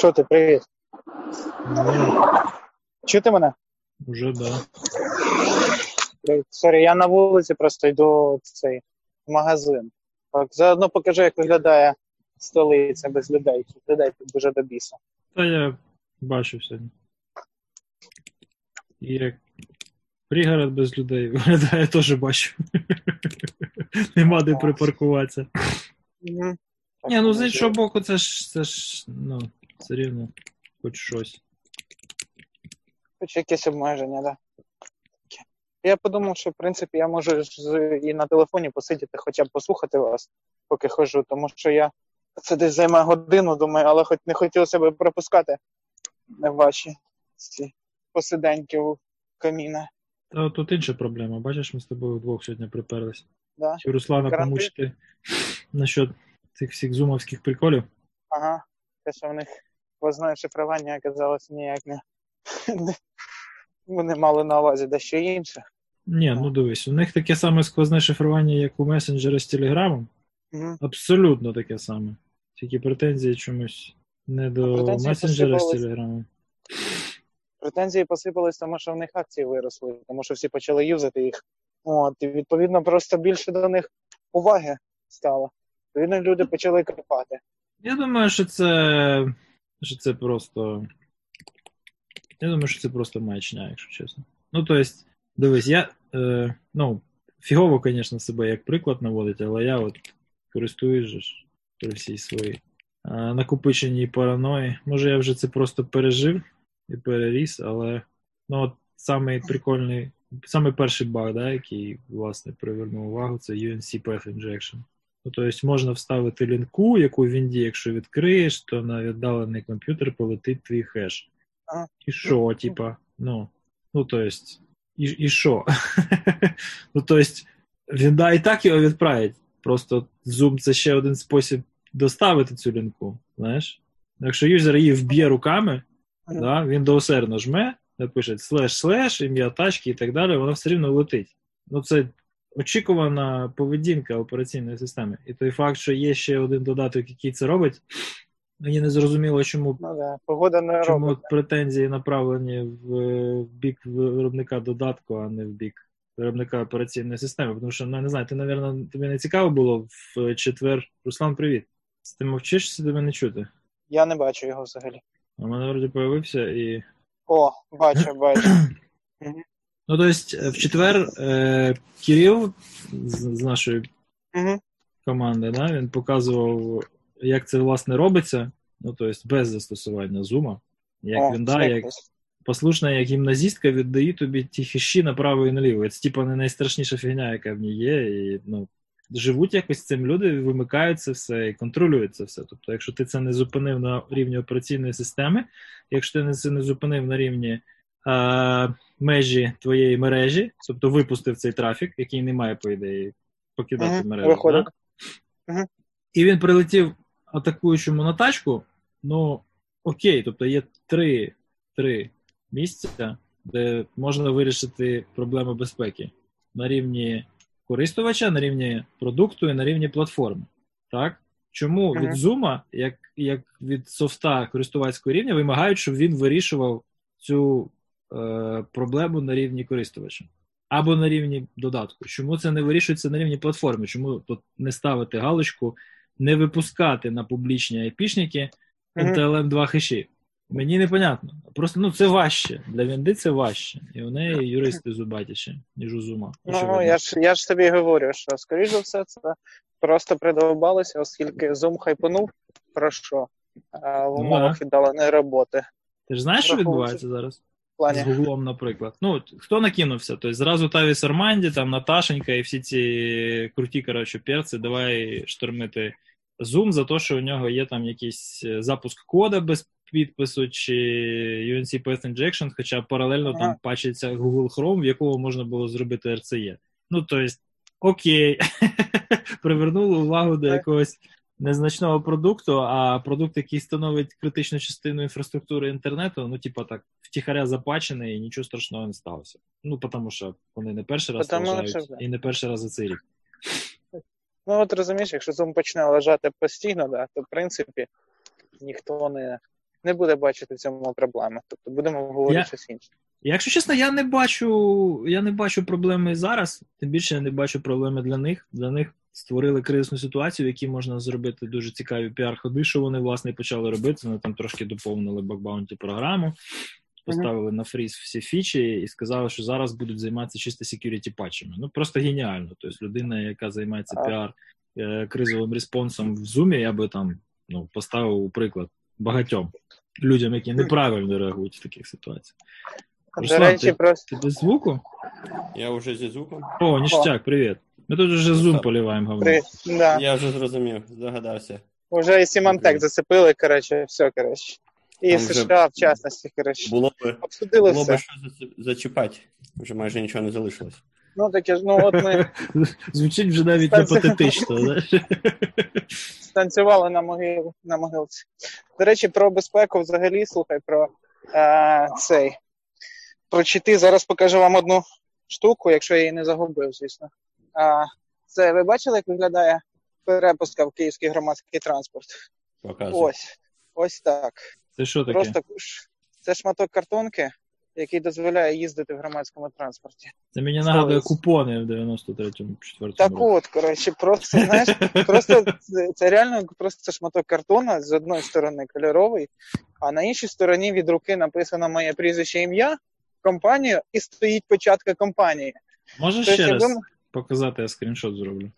Що ти, привіт? Чути мене? уже да. Sorry, я на вулиці просто йду в цей магазин. Так, заодно покажу, як виглядає столиця без людей. Людей тут дуже до біса. Та я бачив сьогодні. І як пригород без людей виглядає, теж бачу. Нема де припаркуватися. Ні, ну з іншого боку, це ж це ж, ну, все рівно, хоч щось. Хоч якесь обмеження, да. Я подумав, що в принципі я можу і на телефоні посидіти, хоча б послухати вас, поки ходжу, тому що я це десь займе годину, думаю, але хоч не хотілося б пропускати ваші ці посиденьки у каміна. Та тут інша проблема. Бачиш, ми з тобою вдвох сьогодні приперлись. Да? Чи Руслана Карантин? помучити насчет цих всіх зумовських приколів? Ага. Те, що в них сквозне шифрування оказалось ніяк не. Вони мали на увазі дещо інше. Ні, ну дивись, у них таке саме сквозне шифрування, як у месенджера з Телеграмом. Угу. Абсолютно таке саме. Тільки претензії чомусь не до месенджера з. Телеграмом. Претензії посипались, тому що в них акції виросли, тому що всі почали юзати їх. От, і відповідно просто більше до них уваги стало. Відповідно, люди почали копати. Я думаю, що це. Що це просто. Я думаю, що це просто маячня, якщо чесно. Ну, то есть, дивись, я. Е, ну, фігово, звісно, себе як приклад наводить, але я от користуюсь при всій своїй е, накопиченій параної. Може, я вже це просто пережив і переріс, але ну, от самий прикольний, самий перший баг, да, який, власне, привернув увагу, це UNC Path Injection. Ну, тобто можна вставити лінку, яку в Вінді, якщо відкриєш, то на віддалений комп'ютер полетить твій хеш. Ага. І що, типа, ну, ну, то есть, і, і що? ну, то есть, Вінда і так його відправить. Просто Zoom це ще один спосіб доставити цю лінку, знаєш? Якщо юзер її вб'є руками, Мгм. да, він доусердно жме, напише слеш слеш, ім'я тачки і так далі, воно все рівно летить. Ну, це очікувана поведінка операційної системи. І той факт, що є ще один додаток, який це робить, мені не зрозуміло, чому, Ну да, погода не чому робить. претензії направлені в, в бік виробника додатку, а не в бік виробника операційної системи. Тому що, ну, не знаю, ти, напевно, тобі не цікаво було в четвер. Руслан, привіт. Ти мовчиш, чи тебе не чути? Я не бачу його взагалі. У мене вроді появився і. О, бачу, бачу. Ну, то есть, в четвер е, Кирил з, з нашої Угу. команди, да, він показував, як це власне робиться. Ну, то есть, без застосування зума. Як О, він да, як послушна, як гімназістка віддає тобі ті хіші направо і наліво. Це типа не найстрашніша фігня, яка в ній є. І, ну, живуть якось цим люди, вимикають це все і контролюють це все. Тобто, якщо ти це не зупинив на рівні операційної системи, якщо ти це не зупинив на рівні е, межі твоєї мережі, тобто випустив цей трафік, який не має, по ідеї, покидати Мгм, мережу. виходить. Да? Мгм. І він прилетів атакуючому на тачку, ну окей, тобто є три, три місця, де можна вирішити проблему безпеки на рівні користувача, на рівні продукту і на рівні платформи. Так? Чому Мгм. від Zoom, як, як від софта користувацького рівня, вимагають, щоб він вирішував цю е, проблему на рівні користувача або на рівні додатку? Чому це не вирішується на рівні платформи? Чому тут не ставити галочку, не випускати на публічні айпішники. NTLM 2 хеші? Мені непонятно. Просто ну це важче. Для Вінди це важче. І у неї юристи зубатіші, ніж у Зума. Ну, я ж, я ж тобі говорю, що, скоріш за все, це просто придовбалося, оскільки Zoom хайпанув про що а, в Ну, умовах віддаленої роботи. Ти ж знаєш, що відбувається зараз? Плані. З Гуглом, наприклад. Ну, хто накинувся? Тобто зразу Тавіс Арманді, там Наташенька і всі ці круті, коротше, перці, давай штормити Zoom за те, що у нього є там якийсь е, запуск кода без підпису чи UNC Path Injection, хоча паралельно там Ага. пачиться Google Chrome, в якого можна було зробити RCE. Ну, тобто, окей, привернули увагу до якогось незначного продукту, а продукт, який становить критичну частину інфраструктури інтернету, ну, типа так, втіхаря запачений і нічого страшного не сталося. Ну, тому що вони не перший раз да. і не перший раз за цей рік. Ну, от розумієш, якщо Zoom почне лежати постійно, да, то в принципі ніхто не не буде бачити в цьому проблеми. Тобто будемо говорити Я- щось інше. Якщо чесно, я не бачу, я не бачу проблеми зараз, тим більше я не бачу проблеми для них. Для них створили кризисну ситуацію, в якій можна зробити дуже цікаві піар-ходи, що вони власне почали робити. Вони там трошки доповнили bug bounty програму, поставили на freeze всі фічі і сказали, що зараз будуть займатися чисто security патчами. Ну просто геніально. Тобто людина, яка займається піар е, кризовим респонсом в Zoom, я би там ну, поставив у приклад багатьом людям, які неправильно реагують в таких ситуаціях. До Руслан, речі, ти- просто Ти без звуку? Я вже зі звуком. О, ніштяк, привіт. Ми тут вже зум Так. поливаємо говно. при... да. Я вже зрозумів, здогадався. вже і Сімантек зацепили, коротше, все, коротше. І Там вже США, в частності, коротше. Було б, Обсудили було все. б що заці- зачіпати. Вже майже нічого не залишилось. Ну таке ж, ну от ми Звучить вже навіть не патетично, знаєш? станцювали на могил, на могилці. До речі, про безпеку взагалі, слухай, про е, цей. Про чити. Зараз покажу вам одну штуку, якщо я її не загубив, звісно. А, це ви бачили, як виглядає перепустка в київський громадський транспорт? Показує. Ось. Ось так. Це що таке? Просто це шматок картонки, який дозволяє їздити в громадському транспорті. Це мені нагадує купони в 93-му, 4-му Так році. от, коротше, просто знаєш, просто це, це реально просто шматок картона з одної сторони кольоровий, а на іншій стороні від руки написано моє прізвище ім'я, компанію, і стоїть початка компанії. Може Тобто, ще раз показати, я скріншот зроблю.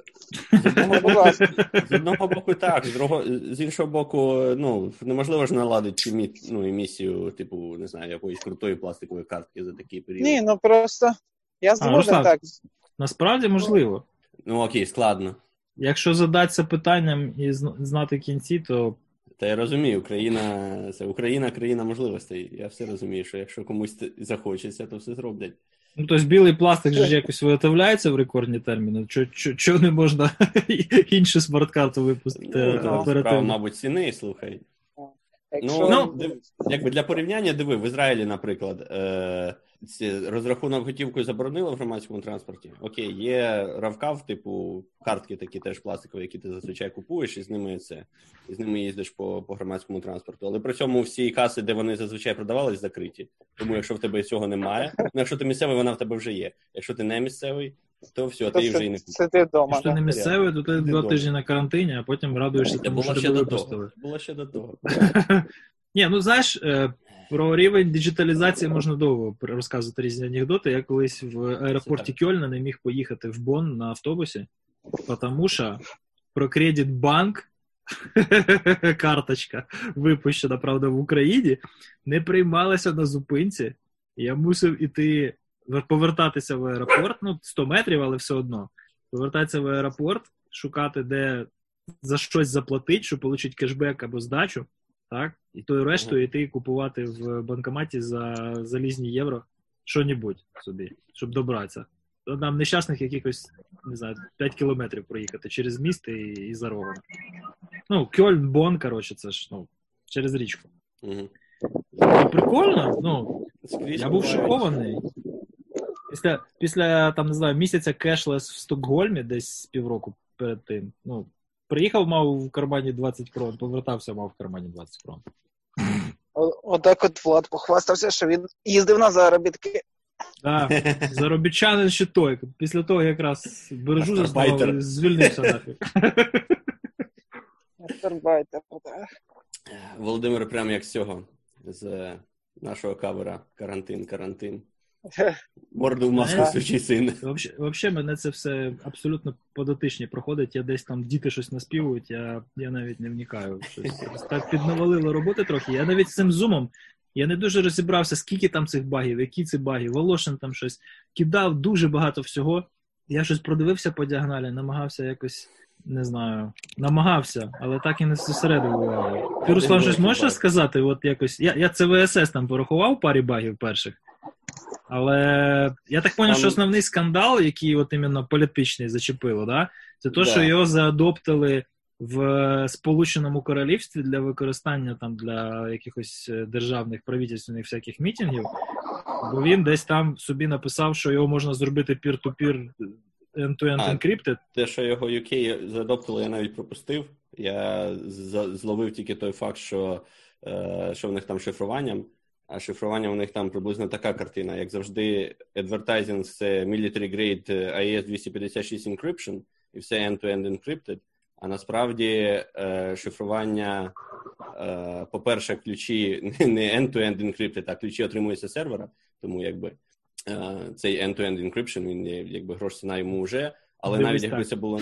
З одного, ласка. з одного боку, так, з, другого, з іншого боку, ну, неможливо ж наладити емі- ну, емісію, типу, не знаю, якоїсь крутої пластикової картки за такий період. Ні, ну просто я згоден Руслан. так. Насправді можливо. Ну окей, складно. Якщо задатися питанням і знати кінці, то Та я розумію, Україна це Україна, країна можливостей. Я все розумію, що якщо комусь захочеться, то все зроблять. Ну, тобто білий пластик же якось виготовляється в рекордні терміни. Чого не можна іншу смарт-карту випустити Ну, справа, мабуть, ціни, слухай. Ну, див- якби для порівняння диви, в Ізраїлі, наприклад, е, розрахунок готівкою заборонили в громадському транспорті. Окей, є равкав, типу картки такі теж пластикові, які ти зазвичай купуєш, і з ними це і з ними їздиш по, по громадському транспорту. Але при цьому всі каси, де вони зазвичай продавались, закриті. Тому якщо в тебе цього немає, ну якщо ти місцевий, вона в тебе вже є. Якщо ти не місцевий, то все, то ти вже і не купиш. це ти вдома. Якщо ти не місцевий, то ти два Відомо. тижні на карантині, а потім радуєшся тому, було що ще тебе до випустили. Було ще до того. Ні, ну знаєш, е, про рівень диджиталізації можна довго розказувати різні анекдоти. Я колись в аеропорті Кьольна не міг поїхати в Бонн на автобусі, тому що про кредит-банк карточка, випущена, правда, в Україні, не приймалася на зупинці. Я мусив іти повертатися в аеропорт, ну, 100 метрів, але все одно. Повертатися в аеропорт, шукати, де за щось заплатити, щоб отримати кешбек або здачу. Так, і тою рештою йти купувати в банкоматі за залізні євро що-небудь собі, щоб добратися. Нам нещасних якихось, не знаю, 5 кілометрів проїхати через міст і, і за рогом. Ну, Кьольн, Бон, коротше, це ж ну, через річку. І прикольно, ну, Скрізь я був шокований. Після, після там, не знаю, місяця кешлес в Стокгольмі, десь півроку перед тим. Ну, приїхав, мав в кармані 20 крон, повертався, мав в кармані 20 крон. Отак от Влад похвастався, що він їздив на заробітки. Так, заробітчанин ще той. Після того якраз бережу і звільнився нафіг. Гастарбайтер, так. Володимир, прям як з цього, з нашого кавера Карантин, карантин. Морду в маску Знаєш, сучий син. Взагалі, мене це все абсолютно подотичні проходить. Я десь там діти щось наспівують, я, я навіть не вникаю. Щось. Так піднавалило роботи трохи. Я навіть з цим зумом. Я не дуже розібрався, скільки там цих багів, які це баги. Волошин там щось кидав дуже багато всього. Я щось продивився по діагоналі, намагався якось, не знаю, намагався, але так і не зосередив увагу. Ти, Руслан, щось можеш розказати? От якось. Я, я ЦВСС там порахував парі багів перших. Але я так зрозумів, що основний скандал, який от іменно політичний зачепило, да? це то, Да. що його заадоптили в Сполученому Королівстві для використання там для якихось е, державних правительственних всяких мітингів, бо він десь там собі написав, що його можна зробити peer-to-peer end-to-end А. encrypted. Те, що його UK задоптили, я навіть пропустив. Я зловив тільки той факт, що е, що в них там шифруванням. А шифрування у них там приблизно така картина. Як завжди, advertising – це military grade AES 256 encryption, і все end-to-end encrypted. А насправді е, шифрування, е, по-перше, ключі не end-to-end encrypted, а ключі отримуються з сервера. Тому якби е, цей end-to-end encryption, він якби грош ціна йому вже. Але Дивись навіть якби це було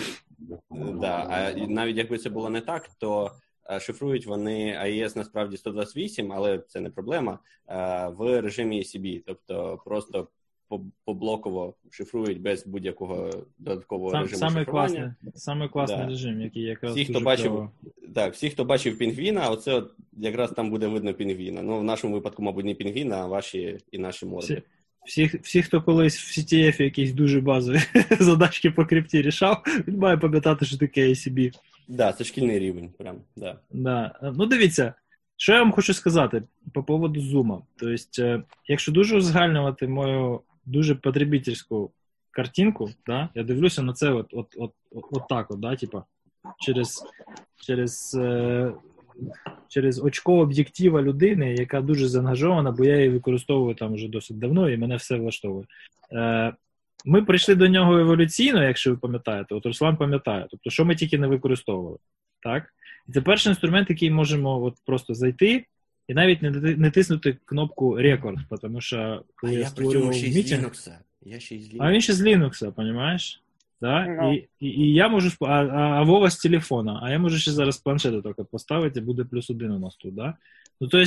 да, а навіть якби це було не так, то е, шифрують вони AES насправді 128, але це не проблема. е, В режимі ECB, тобто просто по- поблоково шифрують без будь-якого додаткового Сам, режиму саме шифрування. класний, саме класний Да. режим, який якраз Всі, хто бачив, кльово. Так, всі, хто бачив пінгвіна, оце от якраз там буде видно пінгвіна. Ну, в нашому випадку, мабуть, не пінгвіна, а ваші і наші морди. Всі, всі, всі, хто колись в CTF якісь дуже базові задачки по крипті рішав, він має пам'ятати, що таке ACB. Да, це шкільний рівень, прям, да. Да. Ну, дивіться, що я вам хочу сказати по поводу Zoom. Тобто, е, якщо дуже узагальнювати мою дуже потребительську картинку, да, я дивлюся на це от, от, от, от так, от, да, типа, через, через, е, через очко об'єктива людини, яка дуже заангажована, бо я її використовую там вже досить давно, і мене все влаштовує. Е, ми прийшли до нього еволюційно, якщо ви пам'ятаєте, от Руслан пам'ятає, тобто, що ми тільки не використовували. Так? І це перший інструмент, який можемо от просто зайти і навіть не, не тиснути кнопку рекорд, тому що коли я, створював Linux. Я ще й з а він ще з Linux, понимаєш? Да? Ну. І, і, і я можу а, а, а Вова з телефона, а я можу ще зараз з планшета тільки поставити, і буде плюс один у нас тут. Да? Ну, тобто,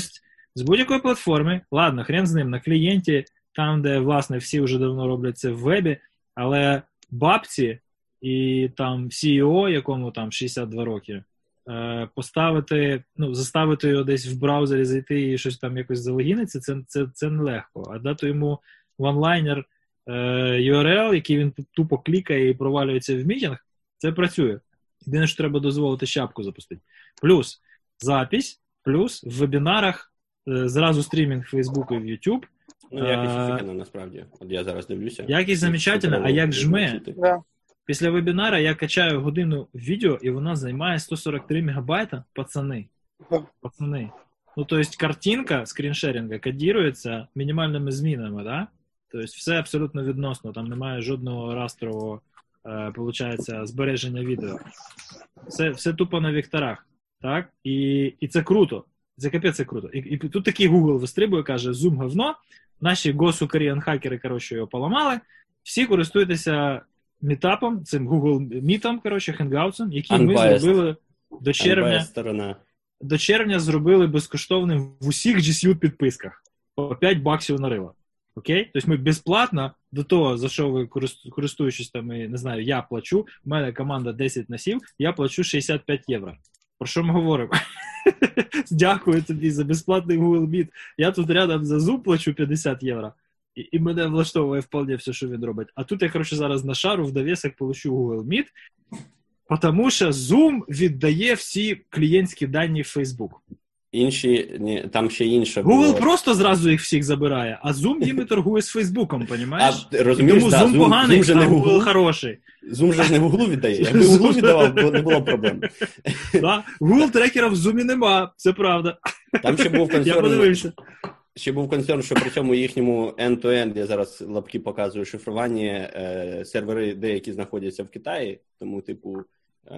з будь-якої платформи, ладно, хрен з ним на клієнті, там, де власне всі вже давно роблять це в вебі, але бабці і там CEO, якому там 62 роки, е, поставити, ну, заставити його десь в браузері зайти і щось там якось залогіниться, це, це, це нелегко. А дати йому онлайнер URL, який він тупо клікає і провалюється в мітінг, це працює. Єдине, що треба дозволити шапку запустити. Плюс запись, плюс в вебінарах е, зразу стрімінг в Facebook і в YouTube. Ну, якість офігенна, насправді. От я зараз дивлюся. Якість замечательна, а як жме? Да. Після вебінара я качаю годину відео, і вона займає 143 мегабайта. Пацани. Пацани. Ну, то есть картинка скріншерінга кодірується мінімальними змінами, да? Тобто все абсолютно відносно, там немає жодного растрового, е, получається, збереження відео. Все, все тупо на векторах. Так? І, і це круто. Це капець це круто. І, і тут такий Google вистрибує, каже: Zoom говно. Наші госукаріан хакери коротше, його поламали. Всі користуйтеся мітапом, цим Google Meet'ом, коротше, Hangouts, який ми зробили до червня сторона. до червня зробили безкоштовним в усіх GSU підписках по 5 баксів на рила. Окей? Тобто ми безплатно до того, за що ви корист- користуючись там, не знаю, я плачу, в мене команда 10 носів, я плачу 65 євро. Про що ми говоримо? Дякую тобі за безплатний Google Meet. Я тут рядом за Zoom плачу 50 євро. І, і мене влаштовує вполне все, що він робить. А тут я, коротше, зараз на шару в довісок получу Google Meet, тому що Zoom віддає всі клієнтські дані в Facebook. Інші, ні, там ще інше Google було. просто зразу їх всіх забирає, а Zoom їми торгує з Фейсбуком, А, понімаєш? ти І тому да, Zoom поганий, Zoom же а не Google Google. хороший. Zoom же ж не Google віддає. Якби Google віддавав, бо не було проблем. Да? Google трекера в Zoom нема, це правда. Там ще був Я концерн, подивився. ще був концерн, що при цьому їхньому end-to-end, я зараз лапки показую шифрування, е, сервери деякі знаходяться в Китаї, тому, типу, е,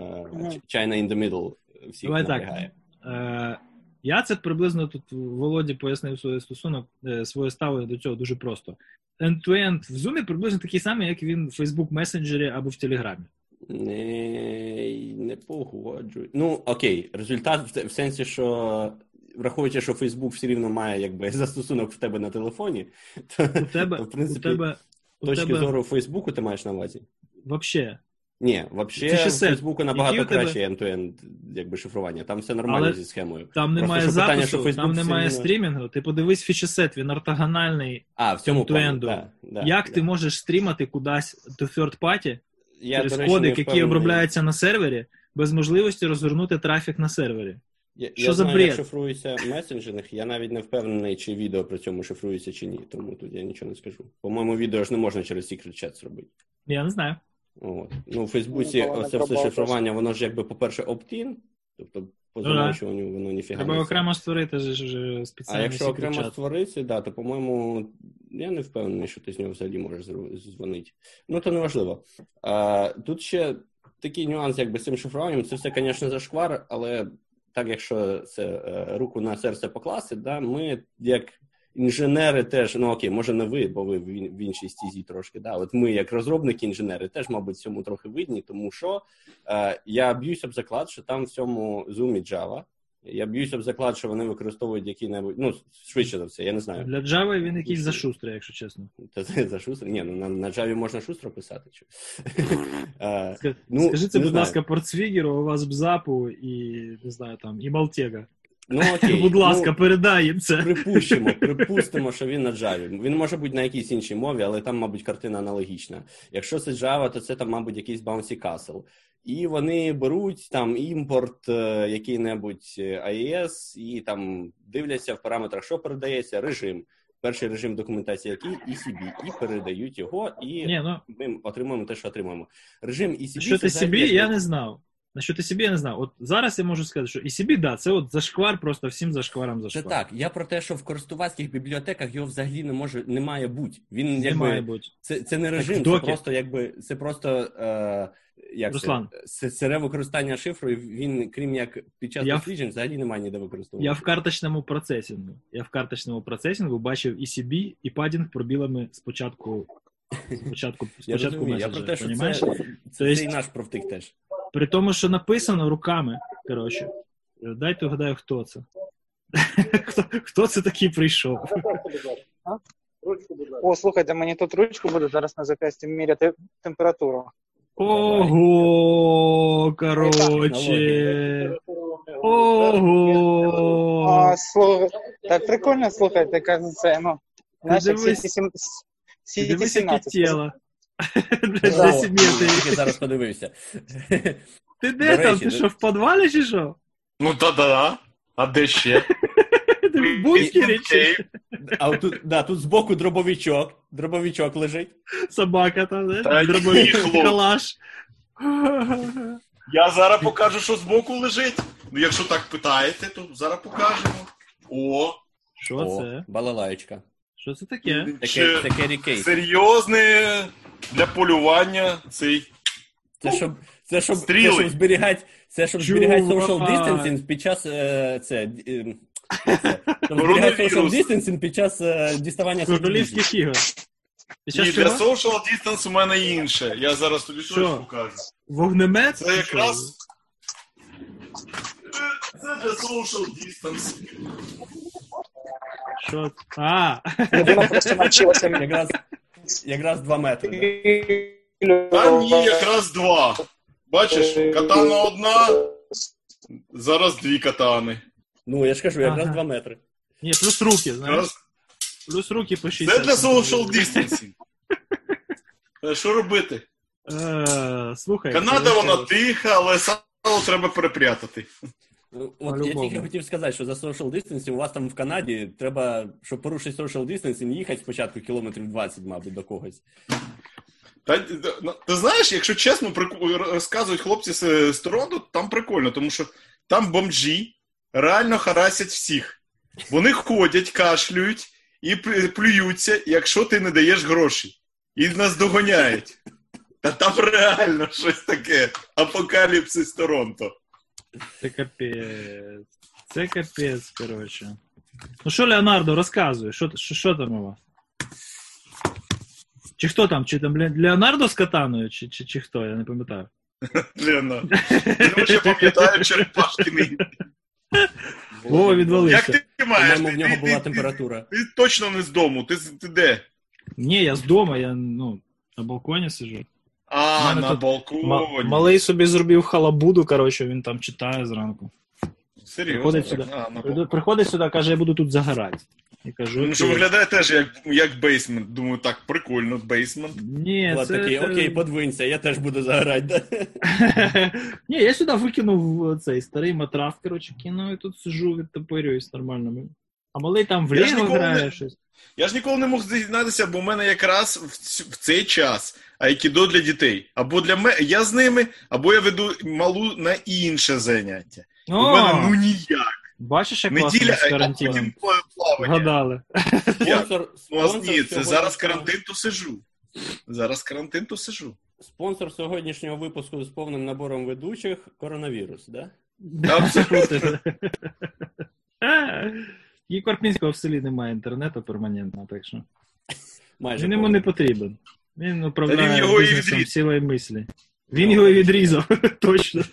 China in the middle всіх Давай так. напрягає. Е, я це приблизно тут Володі пояснив свій стосунок, е, своє ставлення до цього дуже просто. End-to-end в Zoom приблизно такий самий, як він в Facebook месенджері або в Телеграмі. Не, не погоджуюсь. Ну, окей, результат в, в сенсі, що враховуючи, що Facebook все рівно має якби застосунок в тебе на телефоні, то, У тебе, то в принципі, у тебе, у точки тебе зору Фейсбуку ти маєш на увазі? вообще. Ні, взагалі Це ще. Фейсбуку набагато тебе- краще end-to-end якби шифрування. Там все нормально Але зі схемою. Там Просто немає питання, запису, що Facebook там немає стрімінгу. Ти подивись фічесет, він ортогональний. А, в цьому плані, end-to-end. да, да, Як да. ти можеш стрімати кудись до third party Я, через речі, кодек, не який обробляється на сервері, без можливості розвернути трафік на сервері? Я, Що я за знаю, бред? як шифрується месенджинг, я навіть не впевнений, чи відео при цьому шифрується чи ні, тому тут я нічого не скажу. По-моєму, відео ж не можна через Secret Chat зробити. Я не знаю. От. Ну, у Фейсбуці Ніколи не оце все пробував шифрування, воно ж якби, по-перше, opt-in, тобто по Ну, да. замовчуванню воно ніфіга Треба не окремо створити ж, ж, ж А спеціальний якщо окремо секрет-чат. створити, да, то, по-моєму, я не впевнений, що ти з нього взагалі можеш зру- дзвонити. Ну, то неважливо. А, тут ще такий нюанс, якби з цим шифруванням, це все, звісно, зашквар, але так, якщо це е, руку на серце покласти, да, ми як. Інженери теж, ну окей, може не ви, бо ви в іншій стізі трошки. Да? От ми, як розробники, інженери, теж, мабуть, цьому трохи видні, тому що е, я б'юсь об заклад, що там в цьому зумі Java. Я б'юсь об заклад, що вони використовують які-небудь, ну, швидше за все, я не знаю. Для Java він якийсь зашустрий, якщо чесно. Та це за шустро. Ні, ну на, на Java можна шустро писати. Чи? Е, Ну, Скажи це, будь знаю. ласка, портсфігеру, у вас Бзапу і не знаю там, і Малтега. Ну, окей, Будь ласка, ну, передай їм це. Припустимо, припустимо, що він на Java. Він може бути на якійсь іншій мові, але там, мабуть, картина аналогічна. Якщо це Java, то це там, мабуть, якийсь Bouncy Castle. І вони беруть там імпорт е, який-небудь е, AES і там дивляться в параметрах, що передається, режим. Перший режим документації який ECB, і передають його, і Ні, ну ми отримуємо те, що отримуємо. Режим ECB... що це собі, взагалі- я не знав. На що ти собі, я не знав. От зараз я можу сказати, що і собі, да, це от зашквар, просто всім зашкваром Це так. Я про те, що в користувацьких бібліотеках його взагалі не може не має бути. Він Не має бути. це, це не режим, це просто якби це просто е, як Руслан. це, сире використання шифру. і Він, крім як під час Я досліджень, взагалі немає ніде використовувати. Я в карточному процесінгу. Я в карточному процесінгу бачив ECB і падінг пробілами спочатку. Спочатку, Я спочатку розумію, я про те, що понімаєш? це, це, це і наш провтик теж. При тому, що написано руками. Коротше, дайте вгадаю, хто це. хто, хто це такий прийшов? О, слухайте, мені тут ручку буде зараз на зап'ясті міряти температуру. Ого, короче. Ого. А, слух... Так прикольно, слухайте, це, ну, знаєш, як. CT-17. Дивись, яке тіло. Блядь, Да. 10 метрів. Тільки зараз подивився. Ти де там? Ти що, в підвалі чи що? Ну та-да. А де ще? Ти в бункері чи А тут, да, тут збоку дробовичок. Дробовичок лежить. собака там, не? Та ні, калаш. Я зараз покажу, що збоку лежить. Ну, якщо так питаєте, то зараз покажемо. О, Що О, це? балалаєчка. Що це таке? Таке, це серйозне для полювання цей. Це щоб, це щоб, це щоб зберігати, це щоб зберігати social distancing під час е, це, е, це, щоб зберігати social distancing під час е, діставання Журналістських ігор. Ти Ні, для чого? social distance у мене інше. Я зараз тобі Що? покажу. Вогнемет? Це якраз. Це для social distance. Що? А, Людина просто навчилася Якраз, якраз 2 метри. Да. Та ні, якраз два. Бачиш, катана одна, зараз дві катани. Ну, я ж кажу, якраз Ага. 2 метри. ні, плюс руки, знаєш. Якраз... Плюс руки по 60. Це для social distancing. Е, Що робити? Е, Слухай. Канада це- вона тиха, але сало треба перепрятати. От я тільки хотів сказати, що за social distancing у вас там в Канаді треба, щоб порушити social distancing, їхати спочатку кілометрів 20, мабуть, до когось. Та, ну, ти знаєш, якщо чесно, розказують хлопці з, з Торонто, там прикольно, тому що там бомжі реально харасять всіх. Вони ходять, кашлюють і плюються, якщо ти не даєш грошей. І нас доганяють. Та там реально щось таке. Апокаліпсис Торонто. Це капець. Це капець, коротше. Ну що, Леонардо, розказуй, що, що, що там у вас? Чи хто там? Чи там Леонардо з катаною, чи, чи, чи хто? Я не пам'ятаю. Лена. Я ще пам'ятаю Черепашкіний. Вова Як ти маєш? По-моєму, в нього ти- була ти- температура. Ти точно не з дому. Ти, ти де? Ні, я з дому, я ну, на балконі сиджу. А, мене на тут балконі. Ма- малий собі зробив халабуду, коротше, він там читає зранку. Серйозно? Приходить сюди. А, на Приходить- Приходить сюди, каже, я буду тут загорати. Я кажу, Ну, що виглядає теж як, як basement. Думаю, так, прикольно, basement. Ні, Влад це, такий, це- окей, подвинься, я теж буду загорати. Да? Ні, я сюди викинув цей старий матрас, коротше, кинув і тут сижу, відтопирююсь нормально. А малий там в ніколи грає не- щось. Я ж ніколи не мог зізнатися, бо в мене якраз в, ц- в цей час айкідо для дітей. Або для мене, я з ними, або я веду малу на інше заняття. У мене ну ніяк. Бачиш, як класно Неділя, з карантином? Вгадали. Спонсор, Ну, а ні, це зараз карантин, то сижу. Зараз карантин, то сижу. Спонсор сьогоднішнього випуску з повним набором ведучих коронавірус, да? Абсолютно. І Карпінського в селі немає інтернету перманентно, так що Майже він йому не потрібен. Він управляє він його бізнесом відрізав. мислі. Він його і відрізав, точно.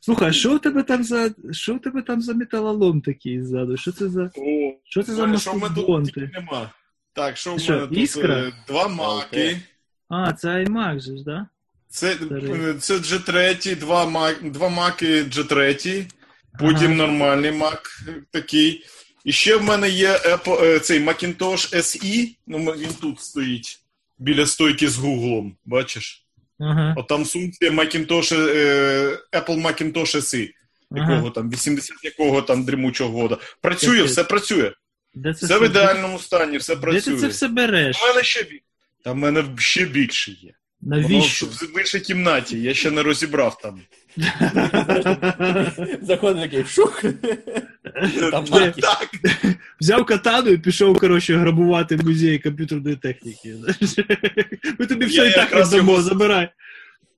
Слухай, а що у тебе там за що у тебе там за металолом такий ззаду? Що це за О, що це за що в тут тільки нема. Так, що в мене тут іскра? е, два маки. А, це iMac же ж, да? Це, е, це G3, два, мак, два маки G3, потім Ага. нормальний е, такий. І ще в мене є Apple, е, цей Macintosh SE, ну він тут стоїть біля стойки з Гуглом, бачиш? Ага. От там функція Macintosh, е, Apple Macintosh SE, якого ага. там, 80 якого там дрімучого года. Працює, все працює. Де це Все в ідеальному стані, все Де працює. ти це все береш? У мене ще більше. Та в мене ще більше є. Навіщо? в в іншій кімнаті, я ще не розібрав там. Заходить такий шух. Взяв катану і пішов, коротше, грабувати музей комп'ютерної техніки. Ми тобі все і так його- забирай.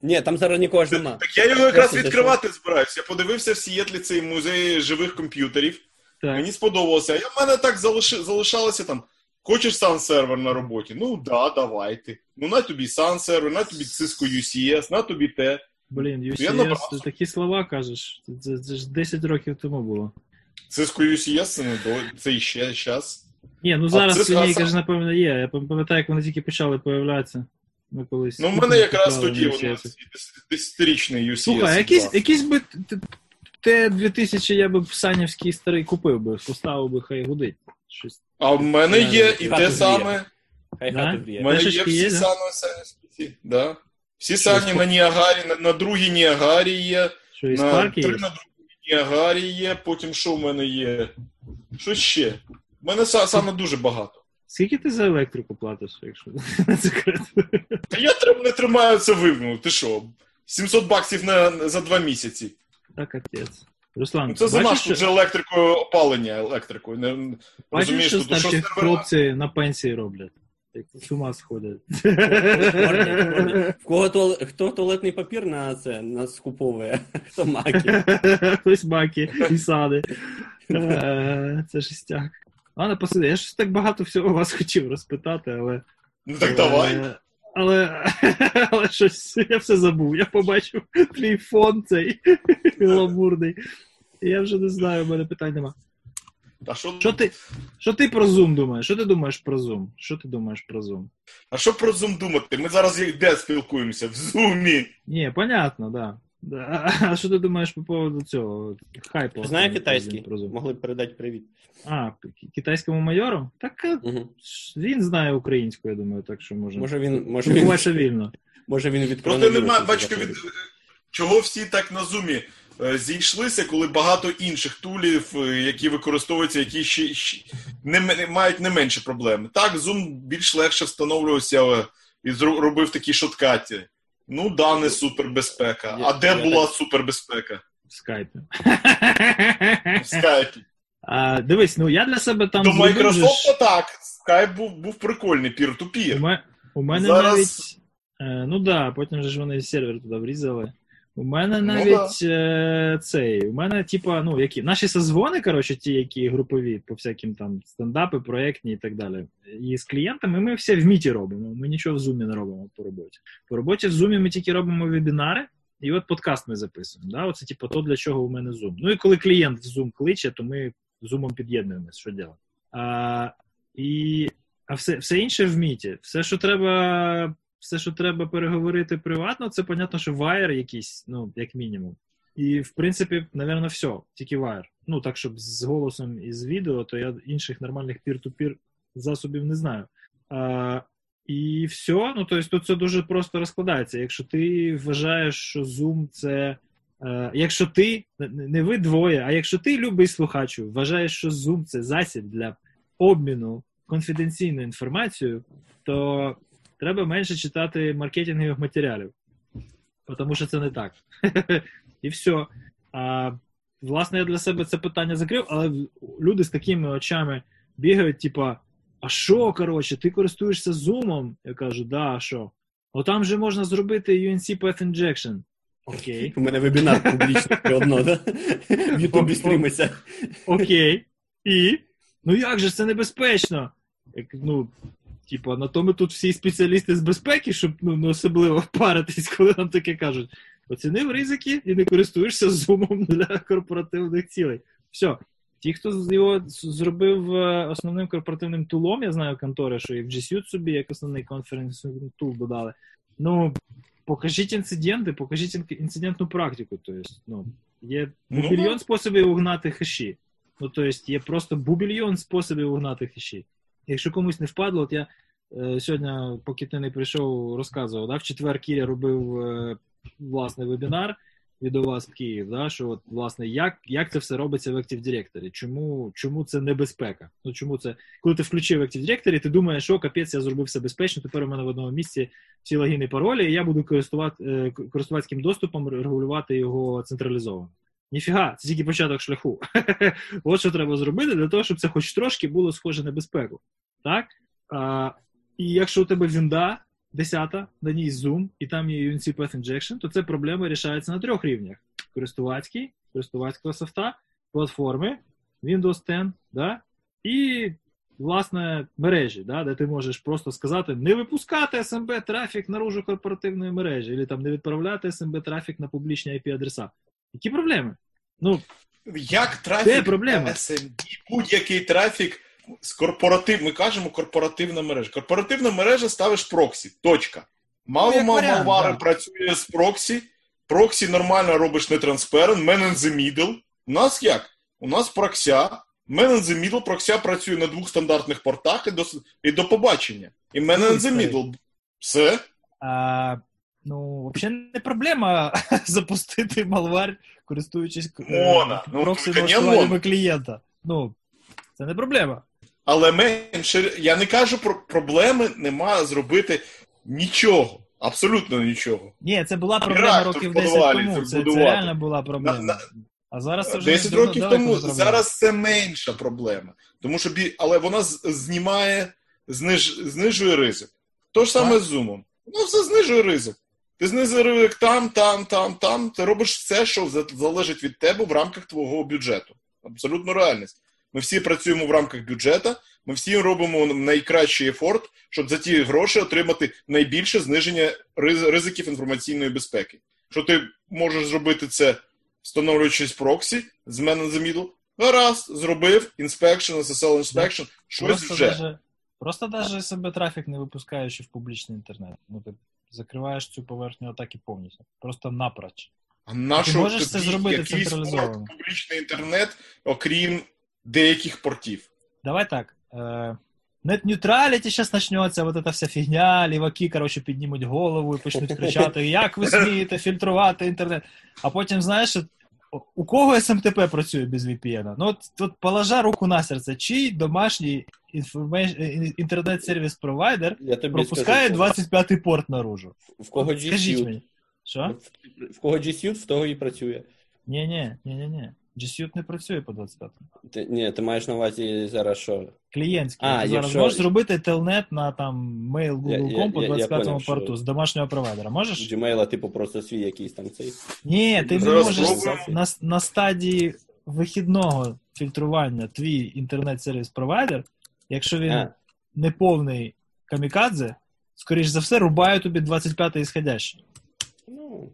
Ні, там зараз нікого ж нема. так я його якраз відкривати збираюся. Я подивився в Сієтлі цей музей живих комп'ютерів. Мені сподобалося. Я в мене так залишалося там. Хочеш сан сервер на роботі? Ну да, давайте. Ну на тобі сан сервер, на тобі Cisco UCS, на тобі те. Блін, UCS, ти такі слова кажеш. Це, це, ж 10 років тому було. Cisco UCS це не до це іще час. Ні, ну зараз це лінійка ж, напевно, є. Я пам'ятаю, як вони тільки почали появлятися. Ми колись. Ну, в мене якраз тоді воно UCS. десятирічний UCS. Слухай, а якийсь, 2. якийсь би т- Т-2000 я би санівський старий купив би, поставив би, хай гудить. Щось. А в мене є і те саме. Хай хату У мене є всі є, да? сані, сані, да. Всі сані на Ніагарі, на, на другій Ніагарі є, Що із на, три є? на другій Ніагарі є, потім що в мене є? Що ще? У мене са- саме дуже багато. Скільки ти за електрику платиш, якщо не секрет? Та я трим- не тримаю це вивну, ти що? 700 баксів на, за два місяці. Так, капець. Руслан, Ну, це за бачиш, наш що, вже електрикою опалення електрикою. Не, бачиш, розумієш, що тут що старші сервера- хлопці на пенсії роблять? Як з ума сходять. В кого туалет, хто туалетний папір на це на скуповує, хто маки. Хтось маки і сади. Е, Це жестяк. Ладно, посиди. Я ж так багато всього вас хотів розпитати, але. Ну так давай. Але, але, але щось я все забув. Я побачив твій фон цей гламурний. І я вже не знаю, в мене питань нема. А що, Що ти, що ти про Zoom думаєш? Що ти думаєш про Zoom? Що ти думаєш про Zoom? а що про Zoom думати? Ми зараз де спілкуємося? В Зумі. Ні, понятно, да. да. А що ти думаєш по поводу цього? Хайпу. Знає китайський? про Zoom? Могли б передати привіт. А, китайському майору? Так Угу. він знає українську, я думаю, так що може. Може він, може він, вільно. може він від Проте немає, бачите, від чого всі так на зумі зійшлися, коли багато інших тулів, е, які використовуються, які ще, ще не, мають не менші проблеми. Так, Zoom більш легше встановлювався е, і зро- робив такі шоткаті. Ну, да, не супербезпека. Я- А де була так- супербезпека? В скайпі. В скайпі. А, дивись, ну я для себе там До зробив Microsoft так. Скайп був, був прикольний, У, пір-ту-пір. у мене Зараз- навіть. Е, ну да, потім же ж вони сервер туди врізали. У мене Ну навіть е, цей. У мене, типа, ну, які. Наші созвони, коротше, ті, які групові, по всяким там стендапи, проєктні і так далі. І з клієнтами ми все в міті робимо. Ми нічого в зумі не робимо по роботі. По роботі в зумі ми тільки робимо вебінари, і от подкаст ми записуємо. Да? Оце, типу, то, для чого у мене Zoom. Ну і коли клієнт в Zoom кличе, то ми зумом під'єднуємося, що діло. А, і, а все, все інше в міті. Все, що треба, все, що треба переговорити приватно, це понятно, що вайер якийсь, ну, як мінімум. І, в принципі, напевно, все, тільки вайер. Ну, так, щоб з голосом і з відео, то я інших нормальних пір-ту-пір засобів не знаю. А, і все, ну тобто тут це дуже просто розкладається. Якщо ти вважаєш, що Zoom це. Е, якщо ти, не- ви двоє, а якщо ти, любий слухачу, вважаєш, що Zoom це засіб для обміну конфіденційною інформацією, то треба менше читати маркетингових матеріалів. Тому що це не так. і все. А, власне, я для себе це питання закрив, але люди з такими очами бігають, типа, а що, коротше, ти користуєшся зумом? Я кажу, да, а що? О, там же можна зробити UNC Path Injection. Окей. У мене вебінар публічний одно, да? В Ютубі стрімиться. Окей. І? Ну як же це небезпечно? Ну, типа, на то ми тут всі спеціалісти з безпеки, щоб ну, не особливо паритись, коли нам таке кажуть. Оцінив ризики і не користуєшся зумом для корпоративних цілей. Все. Ті, хто його зробив е, основним корпоративним тулом, я знаю контори, що і в G Suite собі як основний конференційний тул додали. Ну, покажіть інциденти, покажіть інцидентну практику. Тобто, ну, є Ну, бубільйон способів угнати хеші. Ну, тобто, є просто бубільйон способів угнати хеші. Якщо комусь не впадло, от я е, сьогодні, поки ти не прийшов, розказував, да, в четвер Кіря робив е, власне вебінар від у вас в Київ, да, що от, власне, як, як це все робиться в Active Directory? Чому, чому це небезпека? Ну, чому це, коли ти включив Active Directory, ти думаєш, що капець, я зробив все безпечно, тепер у мене в одному місці всі логіни паролі, і я буду користувати, е, користувацьким доступом регулювати його централізовано. Ніфіга, це тільки початок шляху. От що треба зробити для того, щоб це хоч трошки було схоже на безпеку. Так? А, і якщо у тебе вінда 10, на ній Zoom, і там є UNC Path Injection, то це проблема рішається на трьох рівнях: користувацький, користувацького софта, платформи, Windows 10, да? і, власне, мережі, да? де ти можеш просто сказати не випускати SMB трафік наружу корпоративної мережі, або там не відправляти SMB трафік на публічні IP-адреса. Які проблеми? Ну, Як трафік проблема? SMB, будь-який трафік з корпоратив, ми кажемо корпоративна мережа. Корпоративна мережа ставиш проксі. Точка. Мало Ну, малвари да. працює з проксі. Проксі нормально робиш не транспарент, man in the middle. У нас як? У нас прокся. Man in the middle, прокся працює на двох стандартних портах і до, і до побачення. І man in the middle. Все. А, ну, взагалі не проблема запустити малвар, користуючись е, Ну, мона. клієнта. Ну, це не проблема. Але менше, я не кажу про проблеми, нема зробити нічого. Абсолютно нічого. Ні, це була проблема реактор років 10 тому. Це, це реально була проблема. На- на- А зараз це вже 10 років тому зараз це менша проблема. Тому що бі... але вона знімає, зниж... знижує ризик. То ж саме Так. з зумом. Ну, все знижує ризик. Ти знизив ризик там, там, там, там. Ти робиш все, що залежить від тебе в рамках твого бюджету. Абсолютно реальність. Ми всі працюємо в рамках бюджету, ми всі робимо найкращий ефорт, щоб за ті гроші отримати найбільше зниження ризиків інформаційної безпеки. Що ти можеш зробити це, встановлюючись проксі з in the гаразд, зробив, inspection, SSL inspection, щось Просто вже. даже, просто даже себе трафік не випускаючи в публічний інтернет. Ну, закриваєш цю поверхню атаки повністю. Просто напроч. А на Ти що можеш це зробити якийсь централізовано? публічний інтернет, окрім деяких портів? Давай так. Е, Net neutrality зараз почнеться, вот эта вся фігня, ліваки, коротше, піднімуть голову і почнуть кричати, як ви смієте фільтрувати інтернет. А потім, знаєш, у кого СМТП працює без VPN? Ну, от, от положа руку на серце, чий домашній інформе- інтернет-сервіс провайдер пропускає скажу, 25-й порт наружу. в кого G Скажіть Suite, мені. Що? в кого G Suite, в того і працює. Ні, ні, ні, ні, ні. G Suite не працює по 25 Ти, ні, ти маєш на увазі зараз що? Клієнтський. А, Ти зараз якщо- можеш зробити телнет на там mail Google.com по я- я 25 поняв, що- порту з домашнього провайдера. Можеш? Gmail, типу, просто свій якийсь там цей. Ні, ти не можеш спробуємо. на, на стадії вихідного фільтрування твій інтернет-сервіс провайдер, якщо він А. неповний камікадзе, скоріш за все, рубає тобі 25-й ісходящий. Ну,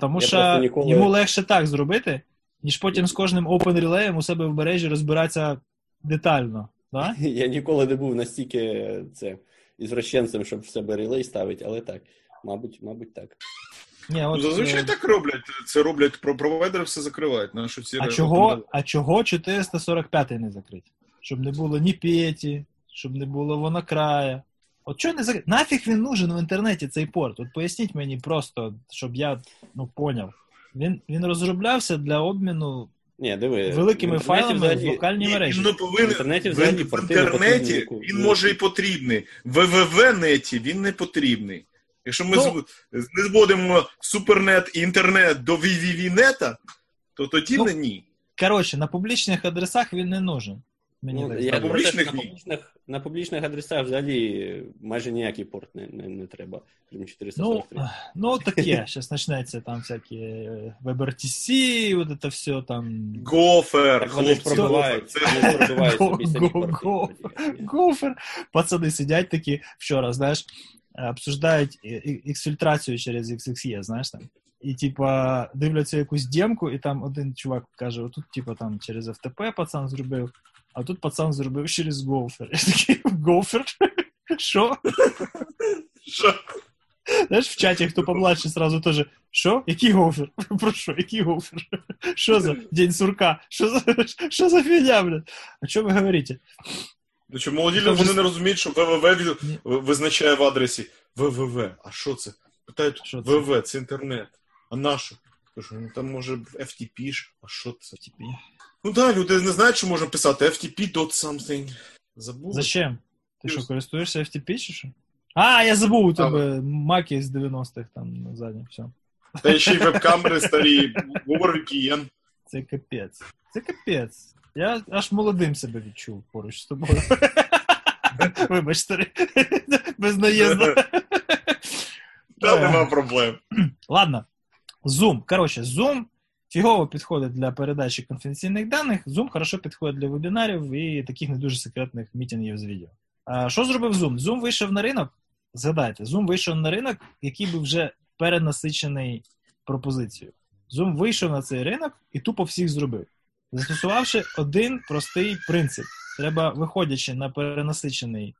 Тому що ніколи- йому легше так зробити, ніж потім з кожним open релеєм у себе в мережі розбиратися детально. Да? я ніколи не був настільки це ізвращенцем, щоб в себе релей ставити, але так. Мабуть, мабуть, так. Ні, Ну, от, зазвичай е, так роблять. Це роблять про провайдери, все закривають. На що ці А чого, а чого 445 не закрити? Щоб не було ні Петі, щоб не було вонокрая. От чого не закрити? Нафіг він нужен в інтернеті цей порт? От поясніть мені просто, щоб я ну, поняв. Він, він розроблявся для обміну Ні, диви. великими в файлами в взагалі- локальній мережі. Він не повинен В інтернеті взагалі в порти інтернеті він може і потрібний. В ВВВ неті він не потрібний. Якщо ми Ну. не зводимо супернет і інтернет до VVV-нета, то тоді Ну, не ні. Коротше, на публічних адресах він не нужен. Мені Ну, я На здається. що публічних на публічних, на публічних адресах взагалі майже ніякий порт не, не, не треба, крім Ну, 443. ну таке, зараз почнеться там всякі е, WebRTC, вот это все там. Гофер, хлопці, пробивають. Це пробивають собі самі порти. Гофер. Пацани сидять такі вчора, знаєш, е, обсуждають е, е, через XXE, знаєш там. І, типа, дивляться якусь демку, і там один чувак каже: отут, типа, там через FTP пацан зробив, а тут пацан зробив через гофер. Я такий, гофер? Що? Що? Знаєш, в чаті, хто помладше, сразу теж, що? Який гофер? Про що? Який гофер? Що за день сурка? Що за, що за фігня, блядь? О чому ви говорите? Ну, що, молоді люди вже вони не розуміють, що ВВВ визначає в адресі ВВВ. А що це? Питають, Що? ВВ, це інтернет. А на що? Кажу, ну там може FTP а що це? Типі. Ну так, люди не знають, що можна писати FTP dot something. Забули? Зачем? Ти що, користуєшся FTP чи що? А, я забув, у тебе маки з 90-х там ззаді, все. Та ще й веб-камери старі, Google VPN. Це капець. Це капець. Я аж молодим себе відчув поруч з тобою. Вибач, старий. Без наїзду. Та нема проблем. Ладно. Zoom. Коротше, Zoom фігово підходить для передачі конфіденційних даних. Zoom хорошо підходить для вебінарів і таких не дуже секретних мітингів з відео. А, що зробив Zoom? Zoom вийшов на ринок. Згадайте, Zoom вийшов на ринок, який був вже перенасичений пропозицією. Zoom вийшов на цей ринок і тупо всіх зробив. Застосувавши один простий принцип. Треба, виходячи на перенасичений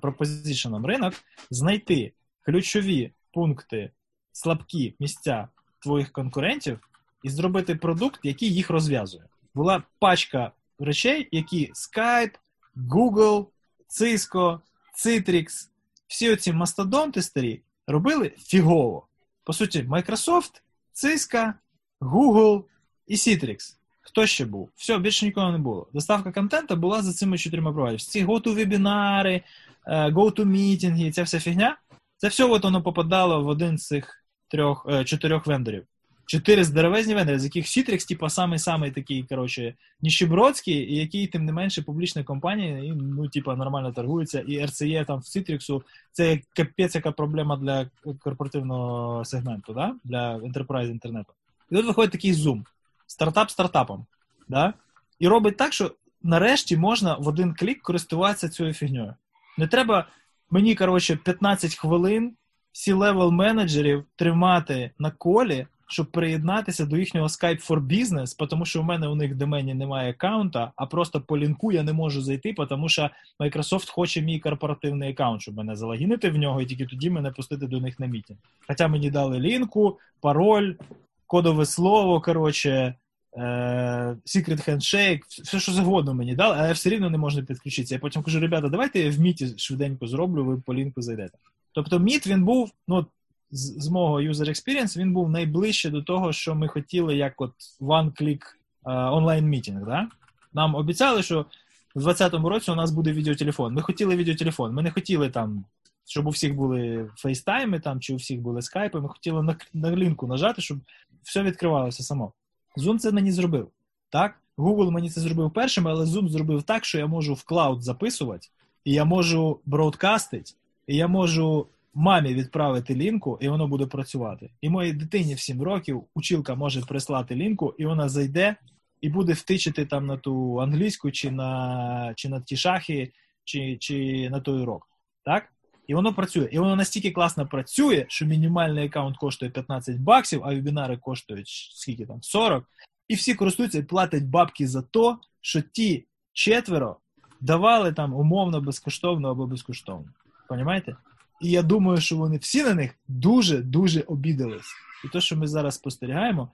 пропозиціоном ринок, знайти ключові пункти, слабкі місця твоїх конкурентів і зробити продукт, який їх розв'язує. Була пачка речей, які Skype, Google, Cisco, Citrix, всі оці мастодонти старі робили фігово. По суті, Microsoft, Cisco, Google і Citrix. Хто ще був? Все, більше нікого не було. Доставка контенту була за цими чотирма провайдерами. Ці go-to-вебінари, е, go-to-мітинги, ця вся фігня. Це все от воно попадало в один з цих трьох, е, чотирьох вендорів. Чотири здоровезні вендори, з яких Citrix, типа, самий-самий такий, коротше, ніщебродський, який, тим не менше, публічна компанія, і, ну, типа, нормально торгується, і RCE там в Citrix, це капець яка проблема для корпоративного сегменту, да? для enterprise інтернету. І тут виходить такий Zoom, стартап стартапом, да? і робить так, що нарешті можна в один клік користуватися цією фігньою. Не треба мені, коротше, 15 хвилин C-level менеджерів тримати на колі, щоб приєднатися до їхнього Skype for Business, тому що в мене у них в домені немає аккаунта, а просто по лінку я не можу зайти, тому що Microsoft хоче мій корпоративний аккаунт, щоб мене залогінити в нього, і тільки тоді мене пустити до них на мітінг. Хоча мені дали лінку, пароль, кодове слово, коротше, е, secret handshake, все, що завгодно мені дали, але все рівно не можна підключитися. Я потім кажу, ребята, давайте я в міті швиденько зроблю, ви по лінку зайдете. Тобто міт він був, ну, з, мого user experience, він був найближче до того, що ми хотіли, як от one-click онлайн meeting. Да? Нам обіцяли, що в 2020 році у нас буде відеотелефон. Ми хотіли відеотелефон. Ми не хотіли там, щоб у всіх були фейстайми там, чи у всіх були скайпи. Ми хотіли на, на лінку нажати, щоб все відкривалося само. Zoom це мені зробив. Так? Google мені це зробив першим, але Zoom зробив так, що я можу в cloud записувати, і я можу бродкастити, і я можу мамі відправити лінку, і воно буде працювати. І моїй дитині в 7 років училка може прислати лінку, і вона зайде і буде втичити там на ту англійську, чи на чи на ті шахи, чи, чи на той урок. Так? І воно працює. І воно настільки класно працює, що мінімальний аккаунт коштує 15 баксів, а вебінари коштують скільки там 40. І всі користуються і платять бабки за то, що ті четверо давали там умовно безкоштовно або безкоштовно. Понімаєте? І я думаю, що вони всі на них дуже-дуже обідались. І те, що ми зараз спостерігаємо,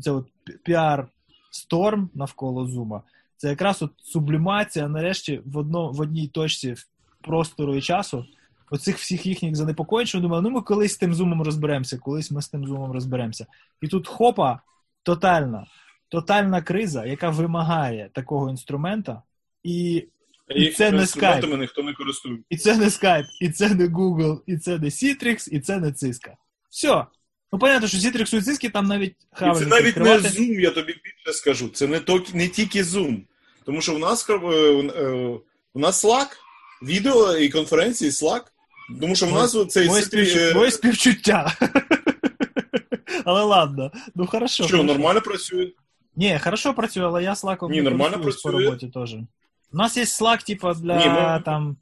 це от піар сторм навколо Зума, це якраз от сублімація нарешті в одно, в одній точці простору і часу. Оцих всіх їхніх занепокоєнь, що думали, ну ми колись з тим зумом розберемося, колись ми з тим зумом розберемося. І тут хопа, тотальна, тотальна криза, яка вимагає такого інструмента, і Їх це не інструментами ніхто не користує. І це не Skype, і це не Google, і це не Citrix, і це не Cisco. Все. Ну, понятно, що Citrix і Cisco там навіть І хавали. це навіть не Zoom, я тобі більше скажу. Це не, то, не тільки Zoom. Тому що в нас, е, е, у нас Slack, відео і конференції Slack. Тому що в нас цей Моє, Citrix, е, Моє співчуття. Але ладно, ну хорошо. що, хорошо. нормально працює. Ні, хорошо працює, але я Slack Ні, нормально по працює. роботі теж. У нас є Slack, типа, для Ні, ми- там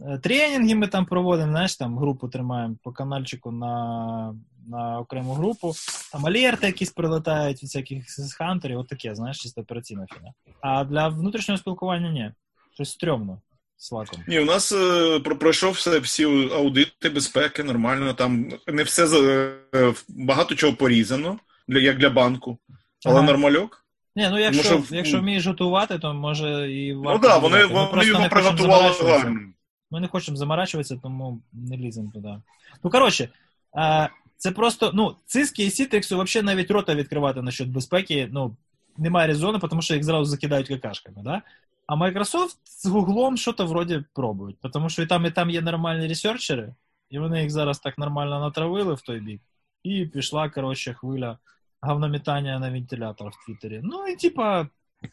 е, тренінги ми там проводимо, знаєш, там групу тримаємо по канальчику на, на окрему групу. Там алерти якісь прилетають від всяких хантерів, от таке, знаєш, чисто операційна фіна. А для внутрішнього спілкування ні. Щось стрьомно Slack. Ні, у нас е, пройшов все, всі аудити безпеки, нормально. Там не все е, багато чого порізано, для, як для банку. Але Ага. нормальок. Ні, ну якщо, Тому що- якщо вмієш готувати, то може і Ну варто. так, да, вони, додати. Ми вони просто його не хочемо приготували заморачуватися. гарно. Ми не хочемо заморачуватися, тому не ліземо туди. Ну, коротше, е, це просто, ну, циски і Сітриксу взагалі навіть рота відкривати насчет безпеки, ну, немає резону, тому що їх зразу закидають какашками, да? А Microsoft з Гуглом щось вроді пробують, тому що і там, і там є нормальні ресерчери, і вони їх зараз так нормально натравили в той бік, і пішла, коротше, хвиля говномітання на вентилятор в Твіттері. Ну, і типа,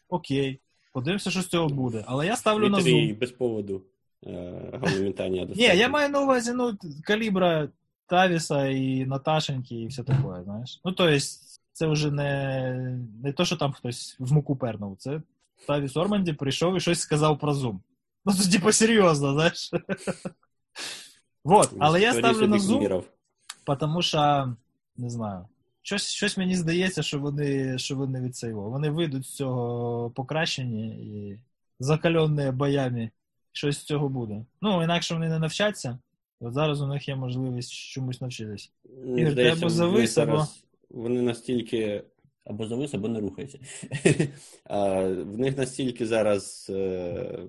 окей, подивимося, що з цього буде. Але я ставлю на Твіттері Zoom. без поводу е, говномітання Ні, я маю на увазі, ну, калібра Тавіса і Наташеньки і все таке, знаєш. Ну, то есть, це вже не, не то, що там хтось в муку пернув. Це Тавіс Орманді прийшов і щось сказав про Zoom. Ну, це типа серйозно, знаєш. Вот, але я ставлю на Zoom, тому що, не знаю, щось, щось мені здається, що вони, що вони від цього. Вони вийдуть з цього покращені і закальонні боями. Щось з цього буде. Ну, інакше вони не навчаться. От зараз у них є можливість чомусь навчитись. Ігор, ти або завис, або- Вони настільки. Або завис, або не рухайся. А, В них настільки зараз е,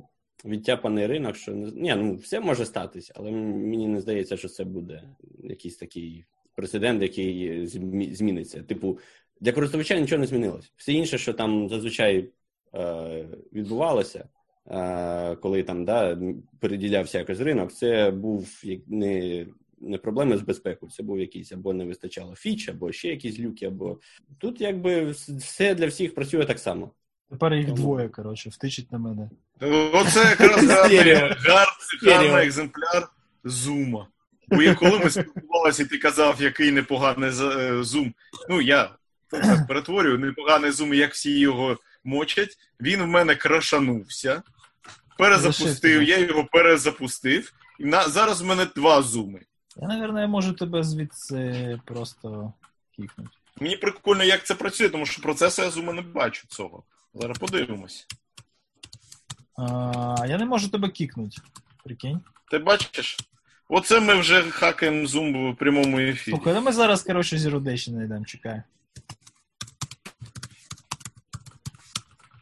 відтяпаний ринок, що не ні, ну все може статись, але мені не здається, що це буде якийсь такий прецедент, який зміниться. Типу, для користувача нічого не змінилось. Все інше, що там зазвичай е, відбувалося, е, коли там да, переділявся якось ринок, це був не, не проблеми з безпекою, це був якийсь або не вистачало фіч, або ще якісь люки, або тут якби все для всіх працює так само. Тепер їх Тому- двоє, коротше, втичить на мене. Оце якраз гарний, гарний екземпляр зума. Бо я коли ми спілкувалися, і ти казав, який непоганий за- е, зум. Ну, я так перетворюю, непоганий зум, як всі його мочать. Він в мене крашанувся. Перезапустив, я його перезапустив. І на, зараз в мене два зуми. Я, мабуть, можу тебе звідси просто кікнути. Мені прикольно, як це працює, тому що процесу я зума не бачу цього. Зараз подивимось. А, я не можу тебе кікнути. Прикинь. Ти бачиш? Оце ми вже хакаємо зум в прямому ефірі. Слухай, ну ми зараз, коротше, Zero Day ще йдемо, чекай.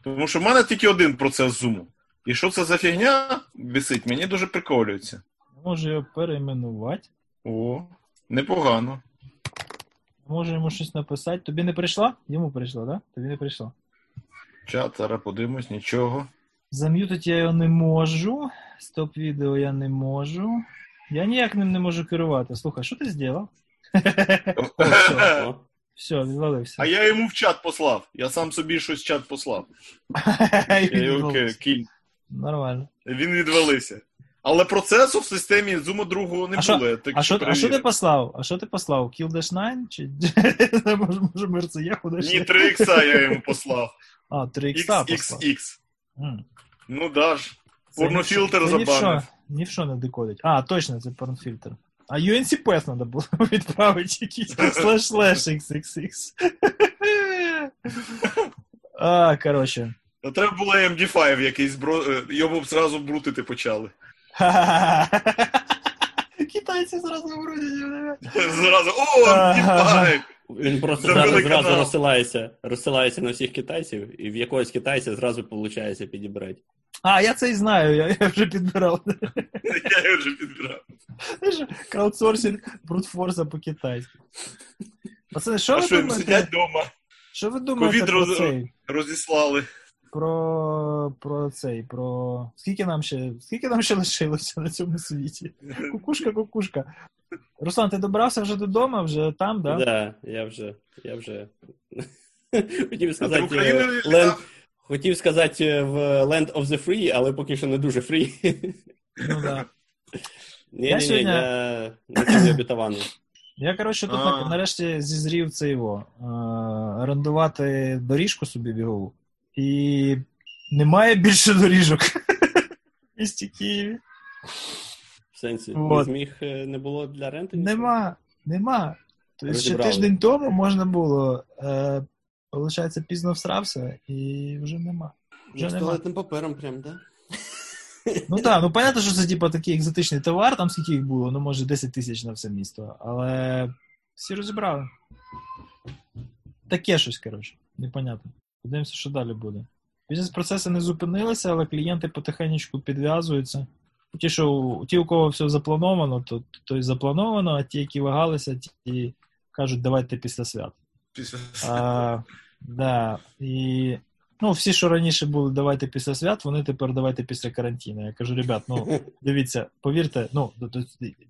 Тому що в мене тільки один процес зуму. І що це за фігня висить, мені дуже приколюється. Я можу його перейменувати. О, непогано. Можу йому щось написати. Тобі не прийшла? Йому прийшла, так? Да? Тобі не прийшла. Чат, зараз подивимось, нічого. Зам'ютити я його не можу. Стоп відео я не можу. Я ніяк ним не можу керувати. Слухай, що ти зробив? Все, відвалився. А я йому в чат послав. Я сам собі щось в чат послав. Я Я його кинь. Нормально. Він відвалився. Але процесу в системі зуму другого не А було. Так А що, а що ти послав? А що ти послав? Kill Dash 9? Чи може, може мерце куди Ні, 3 ікса я йому послав. А, 3 ікса послав. XXX. М. Ну да ж. Порнофільтр в забанив. Ні в що не декодить. А, точно, це порнофільтр. А UNC Pass треба було відправити якийсь слеш слеш XXX. А, коротше. Треба було MD5 якийсь, бро... е, його б зразу брутити почали. Китайці зразу вроді. Зразу, о, MD5! Він просто Забили зараз зразу розсилається, розсилається на всіх китайців, і в якогось китайця зразу виходить підібрати. А, я це і знаю, я, я вже підбирав. Я його вже підбирав. Краудсорсинг брутфорса по-китайськи. Пацани, що А ви що, думаєте? сидять вдома, Що ви думаєте Ковід про роз- цей? розіслали. про, про цей, про. Скільки нам ще скільки нам ще лишилося на цьому світі? Кукушка, кукушка. Руслан, ти добрався вже додому, вже там, да? Да, я вже, я вже. Хотів сказати, в Не? Хотів сказати е, в Land of the Free, але поки що не дуже free. Ну, да. Ні, Я ні, ні, сьогодні- я обітований. Я, коротше, тут А. нарешті зізрів це його. Е, орендувати доріжку собі бігову. І немає більше доріжок в місті Києві. В сенсі, Вот. не зміг е, не було для ренти? Нема, нема. Тобто ще Розібрали. тиждень тому можна було. Е, Получається, пізно всрався, і вже нема. Вже з туалетним папером прям, да? Ну так, ну понятно, що це типу, такий екзотичний товар, там скільки їх було, ну може 10 тисяч на все місто. Але всі розібрали. Таке щось, коротше, непонятно. Подивимося, що далі буде. Бізнес-процеси не зупинилися, але клієнти потихеньку підв'язуються. Ті, що ті, у кого все заплановано, то, то й заплановано, а ті, які вагалися, ті кажуть, давайте після свят. Після... А, да, і ну, всі, що раніше були давайте після свят, вони тепер давайте після карантину. Я кажу, ребят, ну дивіться, повірте, ну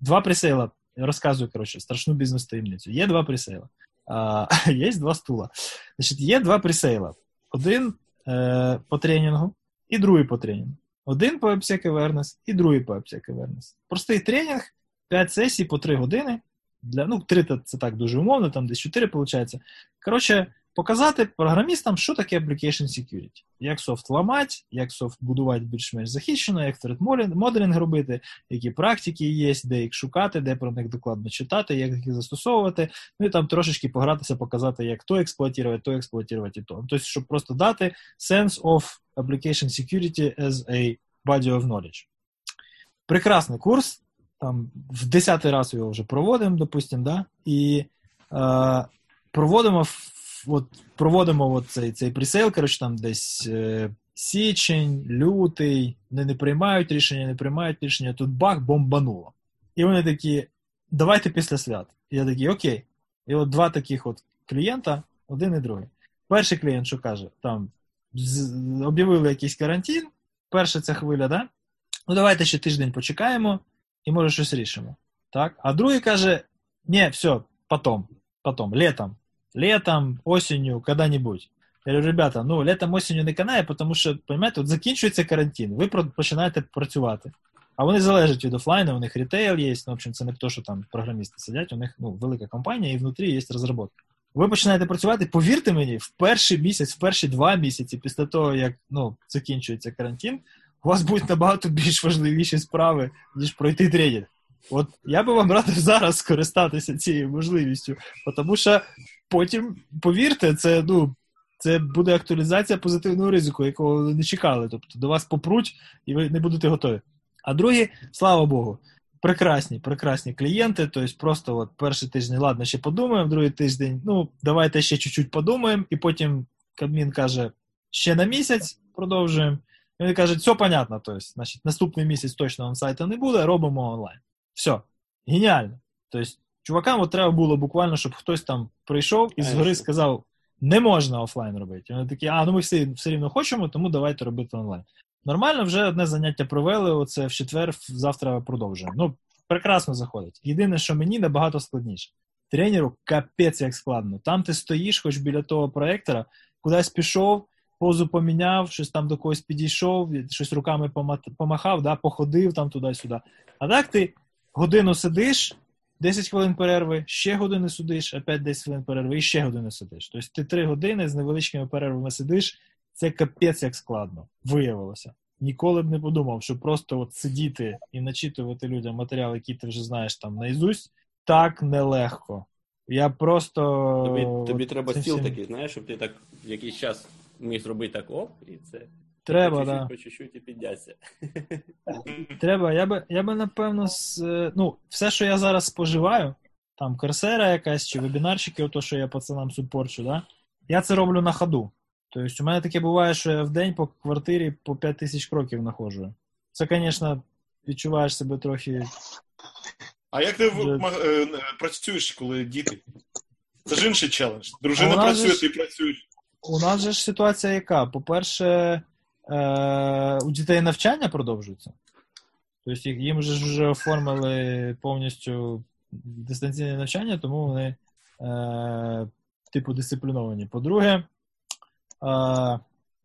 два пресейла. Я розказую, коротше, страшну бізнес-таємницю. Є два пресейла. А, є два стула. Значить, є два пресейла. Один е, по тренінгу і другий по тренінгу. Один по AppSec Awareness і другий по AppSec Awareness. Простий тренінг, 5 сесій по 3 години. Для, ну, 3 то це так дуже умовно, там десь 4 виходить. Коротше, показати програмістам, що таке application security. Як софт ламати, як софт будувати більш-менш захищено, як modeling робити, які практики є, де їх шукати, де про них докладно читати, як їх застосовувати. Ну і там трошечки погратися, показати, як то експлуатувати, то експлуатувати і то. Тобто, щоб просто дати sense of application security as a body of knowledge. Прекрасний курс. Там в десятий раз його вже проводимо, допустимо, да? і е, проводимо в- от, проводимо от цей, цей пресейл, коротше, там десь е, січень, лютий, вони не приймають рішення, не приймають рішення, тут бах, бомбануло. І вони такі, давайте після свят. І я такий, окей. І от два таких от клієнта, один і другий. Перший клієнт, що каже, там об'явили якийсь карантин, перша ця хвиля, да? Ну давайте ще тиждень почекаємо і може щось рішимо. Так? А другий каже: ні, все, потом, потом, летом, летом, осенью, когда-нибудь. Я говорю, ребята, ну летом осенью не канає, тому що, розумієте, от закінчується карантин, ви починаєте працювати. А вони залежать від офлайну, у них рітейл є, ну, в общем, це не то, що там програмісти сидять, у них ну, велика компанія і внутрі є розробка. Ви починаєте працювати, повірте мені, в перший місяць, в перші два місяці після того, як ну, закінчується карантин, у вас будуть набагато більш важливіші справи, ніж пройти тренінг. От я би вам радив зараз скористатися цією можливістю, тому що потім, повірте, це ну. Це буде актуалізація позитивного ризику, якого ви не чекали. Тобто до вас попруть, і ви не будете готові. А другі, слава Богу, прекрасні, прекрасні клієнти. Тобто, просто от перший тиждень, ладно, ще подумаємо, другий тиждень, ну, давайте ще чуть-чуть подумаємо, і потім Кабмін каже, ще на місяць продовжуємо. І Вони кажуть, все понятно, тобто, значить, наступний місяць точно онсайту не буде, робимо онлайн. Все. Геніально. Тобто, чувакам от треба було буквально, щоб хтось там прийшов і згори сказав, не можна офлайн робити. І Вони такі, а ну ми всі все рівно хочемо, тому давайте робити онлайн. Нормально, вже одне заняття провели, оце в четвер, завтра продовжуємо. Ну, прекрасно заходить. Єдине, що мені набагато складніше. Тренеру капець як складно. Там ти стоїш, хоч біля того проектора, кудись пішов, позу поміняв, щось там до когось підійшов, щось руками помахав, да, походив там туди-сюди. А так ти годину сидиш, 10 хвилин перерви, ще годину сидиш, опять 10 хвилин перерви і ще годину сидиш. Тобто ти 3 години з невеличкими перервами сидиш, це капець як складно, виявилося. Ніколи б не подумав, що просто от сидіти і начитувати людям матеріал, який ти вже знаєш там наізусть, так нелегко. Я просто. Тобі, тобі треба стіл всім- такий, знаєш, щоб ти так в якийсь час міг зробити так оп, і це Треба, по да. по чуть-чуть і підняться. Треба. Я би, я би напевно, з, ну, все, що я зараз споживаю, там корсера якась чи вебінарчики, ото, що я пацанам супорчу, да? я це роблю на ходу. Тобто, у мене таке буває, що я в день по квартирі по 5 тисяч кроків находжу. Це, звісно, відчуваєш себе трохи. А як ти Вже- е, працюєш, коли діти? Це ж інший челендж. Дружина працює, ж- ти працюєш. у нас же ж ситуація яка? По-перше, е, у дітей навчання продовжується. Тобто їм же ж вже оформили повністю дистанційне навчання, тому вони, е, типу, дисципліновані. По-друге, е,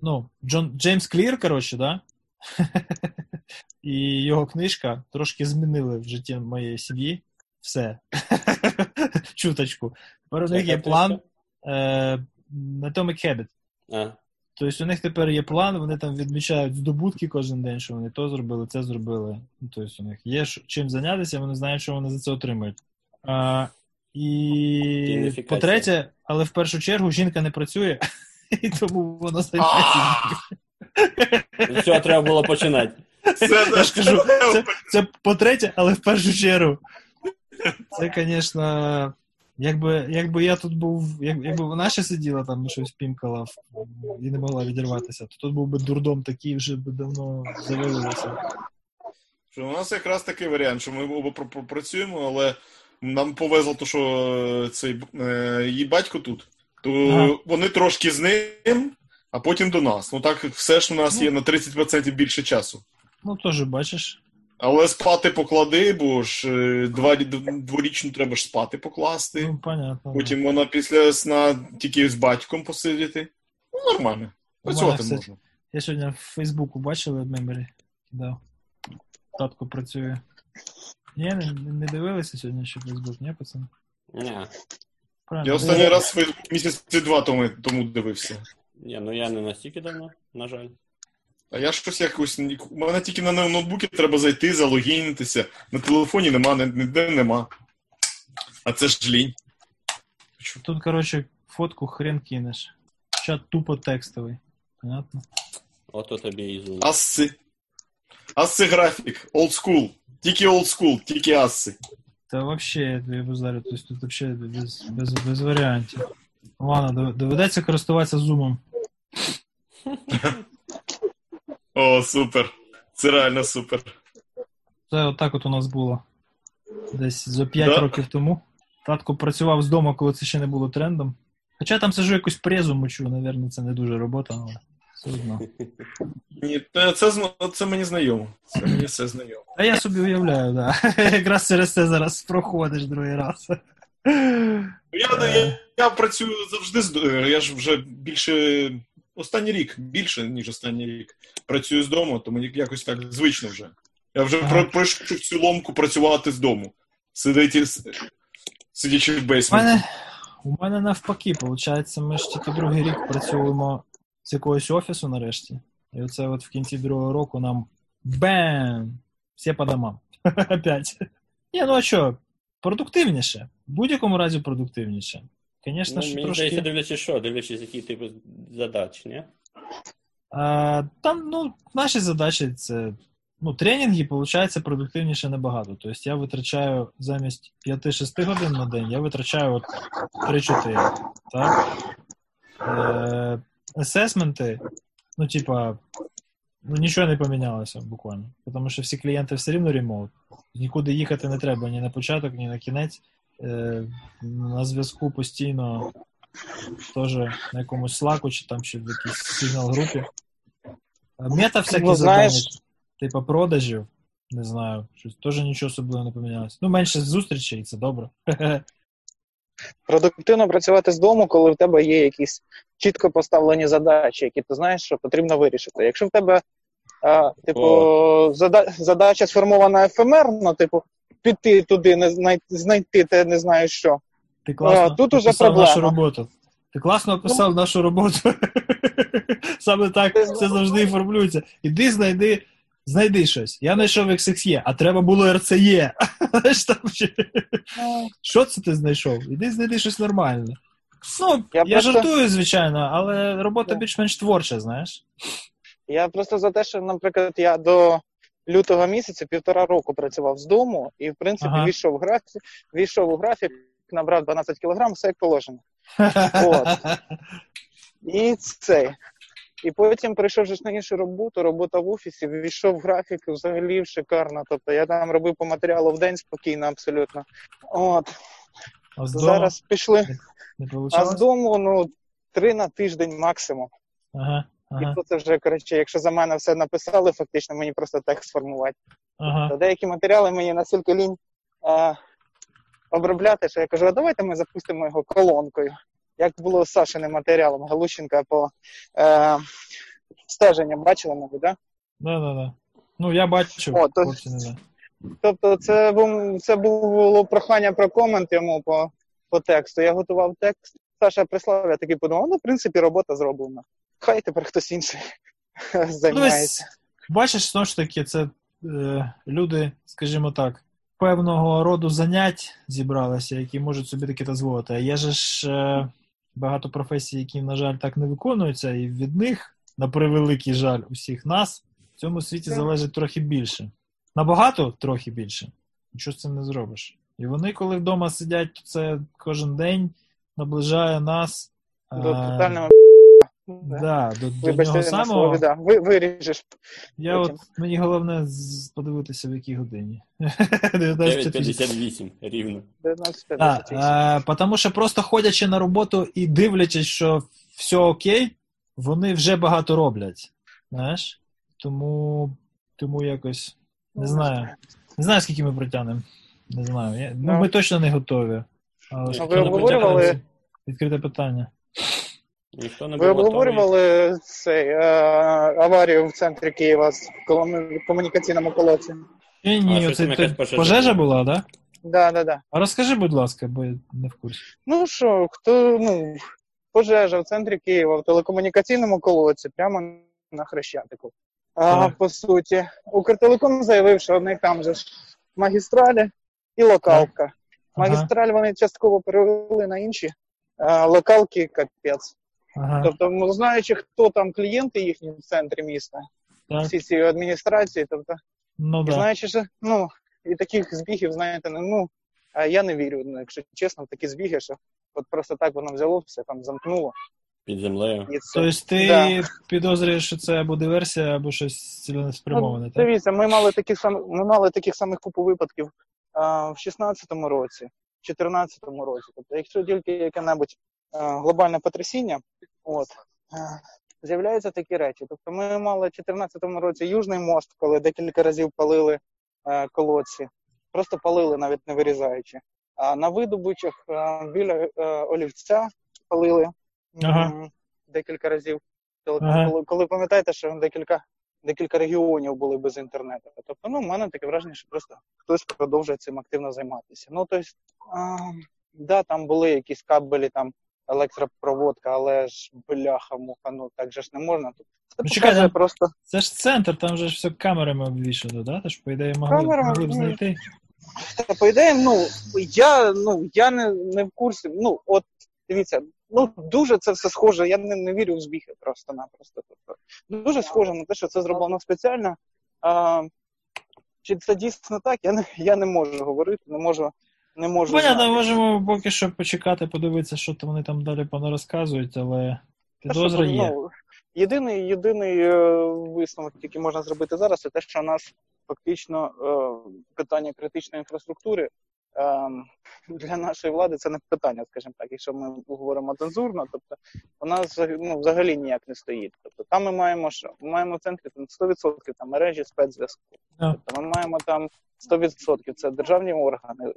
ну, Джон, Джеймс Клір, коротше, да? і його книжка трошки змінили в житті моєї сім'ї. Все. Чуточку. Тепер у них є план е, Atomic Habit. А, Тобто у них тепер є план, вони там відмічають здобутки кожен день, що вони то зробили, це зробили. Ну, тобто у них є чим зайнятися, вони знають, що вони за це отримують. А, і по-третє, але в першу чергу жінка не працює, і тому вона займається. з цього треба було починати. Я ж кажу, це, це по-третє, але в першу чергу. Це, звісно, якби, якби я тут був, як, якби вона ще сиділа там і щось пімкала і не могла відірватися, то тут був би дурдом такий, вже би давно завалилося. У нас якраз такий варіант, що ми оба пр- пр- працюємо, але нам повезло, то, що цей е, її батько тут, то Ага. вони трошки з ним, а потім до нас. Ну так все ж у нас Ну. є на 30% більше часу. Ну, теж бачиш. Але спати поклади, бо ж е, два, дворічну треба ж спати покласти. Ну, понятно. Потім вона після сна тільки з батьком посидіти. Ну, нормально. Працювати все- можна. Я сьогодні в Фейсбуку бачив меморі. Кидав. Татко працює. Ні, не, не дивилися сьогодні ще Фейсбук, ні, пацани? Ні, Правильно. Я останній раз Фейсбук місяці два тому, тому дивився. ні, ну я не настільки давно, на жаль. А я щось якось. У мене тільки на ноутбуці треба зайти, залогінитися. На телефоні нема, ні- ніде нема. А це ж лінь. Тут, коротше, фотку хрен кинеш. Чат тупо текстовий. Понятно? Ото тобі і. Асси. Асси графік. Old school. Тільки old school, тільки асси. Та вообще, я тобі базарю, тобто тут вообще без, без, без варіантів. Ладно, дов- доведеться користуватися зумом. О, супер. Це реально супер. Це отак от у нас було. Десь за 5 Да? років тому. Татко працював з дому, коли це ще не було трендом. Хоча там сижу якусь презу мочу, напевно, це не дуже робота, але все одно. Ні, це, це, мені знайомо. Це мені все знайомо. А я собі уявляю, да. Якраз через це зараз проходиш другий раз. Я, я, я працюю завжди з я ж вже більше останній рік, більше, ніж останній рік. Працюю з дому, то мені якось так звично вже. Я вже Ага. пройшов цю ломку працювати з дому. Сидити, с- сидячи в У мене, у мене навпаки, виходить, ми ж тільки другий рік працюємо з якогось офісу нарешті. І оце от в кінці другого року нам бем! Всі по домам. Опять. Ні, ну а що, продуктивніше. В будь-якому разі продуктивніше. Звісно, Ну, що мені трошки. здається, дивлячись що, дивлячись, які типи задач, ні? А, там, ну, наші задачі це. Ну, тренінги, виходить, продуктивніше набагато. Тобто я витрачаю замість 5-6 годин на день, я витрачаю от 3-4. Так? Е, асесменти, ну, типа, ну, нічого не помінялося буквально. Тому що всі клієнти все рівно ремоут. Нікуди їхати не треба ні на початок, ні на кінець. Е, на зв'язку постійно теж на якомусь слаку чи там ще в якійсь сигнал групі. Мета всякі Ну, знаєш- завдання, типу продажів, не знаю, щось теж нічого особливо не помінялося. Ну, менше зустрічей, це добре. Продуктивно працювати з дому, коли в тебе є якісь чітко поставлені задачі, які ти знаєш, що потрібно вирішити. Якщо в тебе, а, типу, зада- задача сформована ефемерно, типу, піти туди, не знай- знайти те не знаю що. Ти класно А, тут уже описав нашу роботу. Ти класно описав нашу роботу. Саме так це завжди і формулюється. Іди знайди, знайди щось. Я знайшов XXE, а треба було там ще- Що це ти знайшов? Іди знайди щось нормальне. Ну, я, Я просто- жартую, звичайно, але робота більш-менш творча, знаєш. Я просто за те, що, наприклад, я до лютого місяця півтора року працював з дому, і в принципі Ага. війшов в графік, війшов у графік, набрав 12 кілограм, все як положено. От. І цей. І потім прийшов вже ж на іншу роботу, робота в офісі, війшов в графік взагалі шикарно. Тобто я там робив по матеріалу в день спокійно, абсолютно. От. А з дому Зараз пішли. не А з дому, ну, три на тиждень максимум. Ага, ага, І то це вже, коротше, якщо за мене все написали, фактично мені просто текст сформувати. ага. То деякі матеріали мені настільки лінь а, обробляти, що я кажу, а давайте ми запустимо його колонкою. Як було з Сашиним матеріалом Галущенка по е, стеженню, бачили, мабуть, да? Да, да, да. Ну, я бачу, О, то-. Тобто, це був це було прохання про комент йому по, по тексту. Я готував текст. Саша прислав, я такий подумав, ну, в принципі, робота зроблена. Хай тепер хтось інший Ну, займається. ось, бачиш, знову ж таки, це е, люди, скажімо так, певного роду занять зібралися, які можуть собі таке дозволити. А є же ж е, багато професій, які, на жаль, так не виконуються, і від них, на превеликий жаль, усіх нас в цьому світі залежить трохи більше. Набагато трохи більше. Нічого з цим не зробиш. І вони, коли вдома сидять, то це кожен день наближає нас. До е, тотального Да. Да, до, до нього самого. слові, да. Ви, виріжеш. Я Потім. от мені головне подивитися, в якій годині. 19.58. 9.58 рівно. 19.58. А, а, тому що просто ходячи на роботу і дивлячись, що все окей, вони вже багато роблять. Знаєш? Тому, тому якось не знаю. Не знаю, скільки ми протягнемо. Не знаю. Я, ну, Ну. ми точно не готові. Але Ну, ви обговорювали- Відкрите питання. Ніхто не Ви обговорювали цей, е, аварію в центрі Києва з колом- комунікаційному колодці? Ні, ні, там пожежа пожежа була. так? Да? Да, да, да. А розкажи, будь ласка, бо я не в курсі. Ну що, хто, ну, пожежа в центрі Києва в телекомунікаційному колодці, прямо на Хрещатику. А, по суті, Укртелеком заявив, що в них там же ж магістралі і локалка. Магістраль вони частково перевели на інші, а локалки капець. Ага. Тобто, ну, знаючи, хто там клієнти їхні в центрі міста, Так. всі ці адміністрації, тобто, Ну да. знаючи, що ну, і таких збігів, знаєте, ну, ну а я не вірю, ну, якщо чесно, в такі збіги, що от просто так воно взяло, все там замкнуло. Під землею. І це. Тобто ти Да. підозрюєш, що це або диверсія, або щось ціленеспрямоване, Ну, так? дивіться, ми мали таких сам, ми мали таких самих купу випадків а, в 16-му році, в 14-му році. Тобто, якщо тільки яке-небудь глобальне потрясіння, от, з'являються такі речі. Тобто ми мали в 14-му році Южний мост, коли декілька разів палили а, колодці, просто палили, навіть не вирізаючи. А на видобучах а, біля а, олівця палили Ага. декілька разів. Коли, Ага. коли, коли пам'ятаєте, що декілька декілька регіонів були без інтернету. Тобто, ну, в мене таке враження, що просто хтось продовжує цим активно займатися. Ну, тобто, да, там були якісь кабелі, там електропроводка, але ж бляха, муха, ну так же ж не можна. Тут це Ну, чекай, там- просто. Це ж центр, там же ж все камерами обвішано, да? Тож, по ідеї, могли, Камерами, могли б знайти. Та, по ідеї, ну я ну я не, не в курсі. Ну, от дивіться, ну дуже це все схоже. Я не, не вірю в збіги просто-напросто. Тобто, дуже схоже на те, що це зроблено спеціально. А, чи це дійсно так? Я не я не можу говорити, не можу. Не можу Понятно, можемо поки що почекати, подивитися, що там вони там далі понарозказують, але підозра є. ну, єдиний, єдиний е, висновок, який можна зробити зараз, це те, що у нас фактично е, питання критичної інфраструктури для нашої влади це не питання, скажімо так, якщо ми говоримо цензурно, тобто у нас ну, взагалі ніяк не стоїть. Тобто там ми маємо що? Ми маємо в центрі там 100% там мережі спецзв'язку. Тобто ми маємо там 100% це державні органи, е,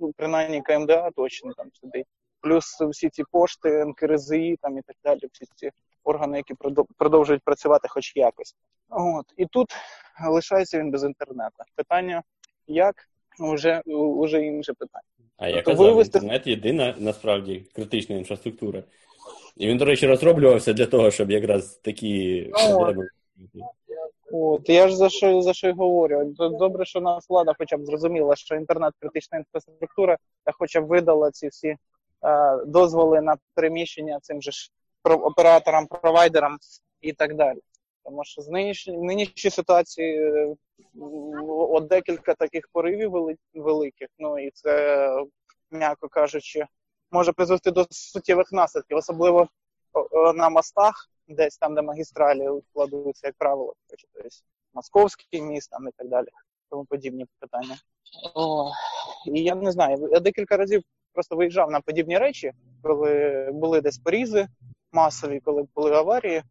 ну, принаймні КМДА точно там сидить. Плюс всі ці пошти, НКРЗІ там і так далі, всі ці органи, які продовжують працювати хоч якось. От. І тут лишається він без інтернету. Питання як? Вже, вже інше питання. А я Тобто казав, вивести- інтернет єдина насправді критична інфраструктура. І він, до речі, розроблювався для того, щоб якраз такі Ну, проблеми. От я ж за що за що й говорю. Добре, що нас влада хоча б зрозуміла, що інтернет критична інфраструктура, та хоча б видала ці всі е, дозволи на переміщення цим же ж про- операторам, провайдерам і так далі. Тому що з нинішньої нинішній ситуації е, от декілька таких поривів великих. Ну і це, м'яко кажучи, може призвести до суттєвих наслідків, особливо на мостах, десь там, де магістралі кладуться, як правило, тобто московський міст там і так далі, тому подібні питання. О, і я не знаю, я декілька разів просто виїжджав на подібні речі, коли були десь порізи масові, коли були аварії,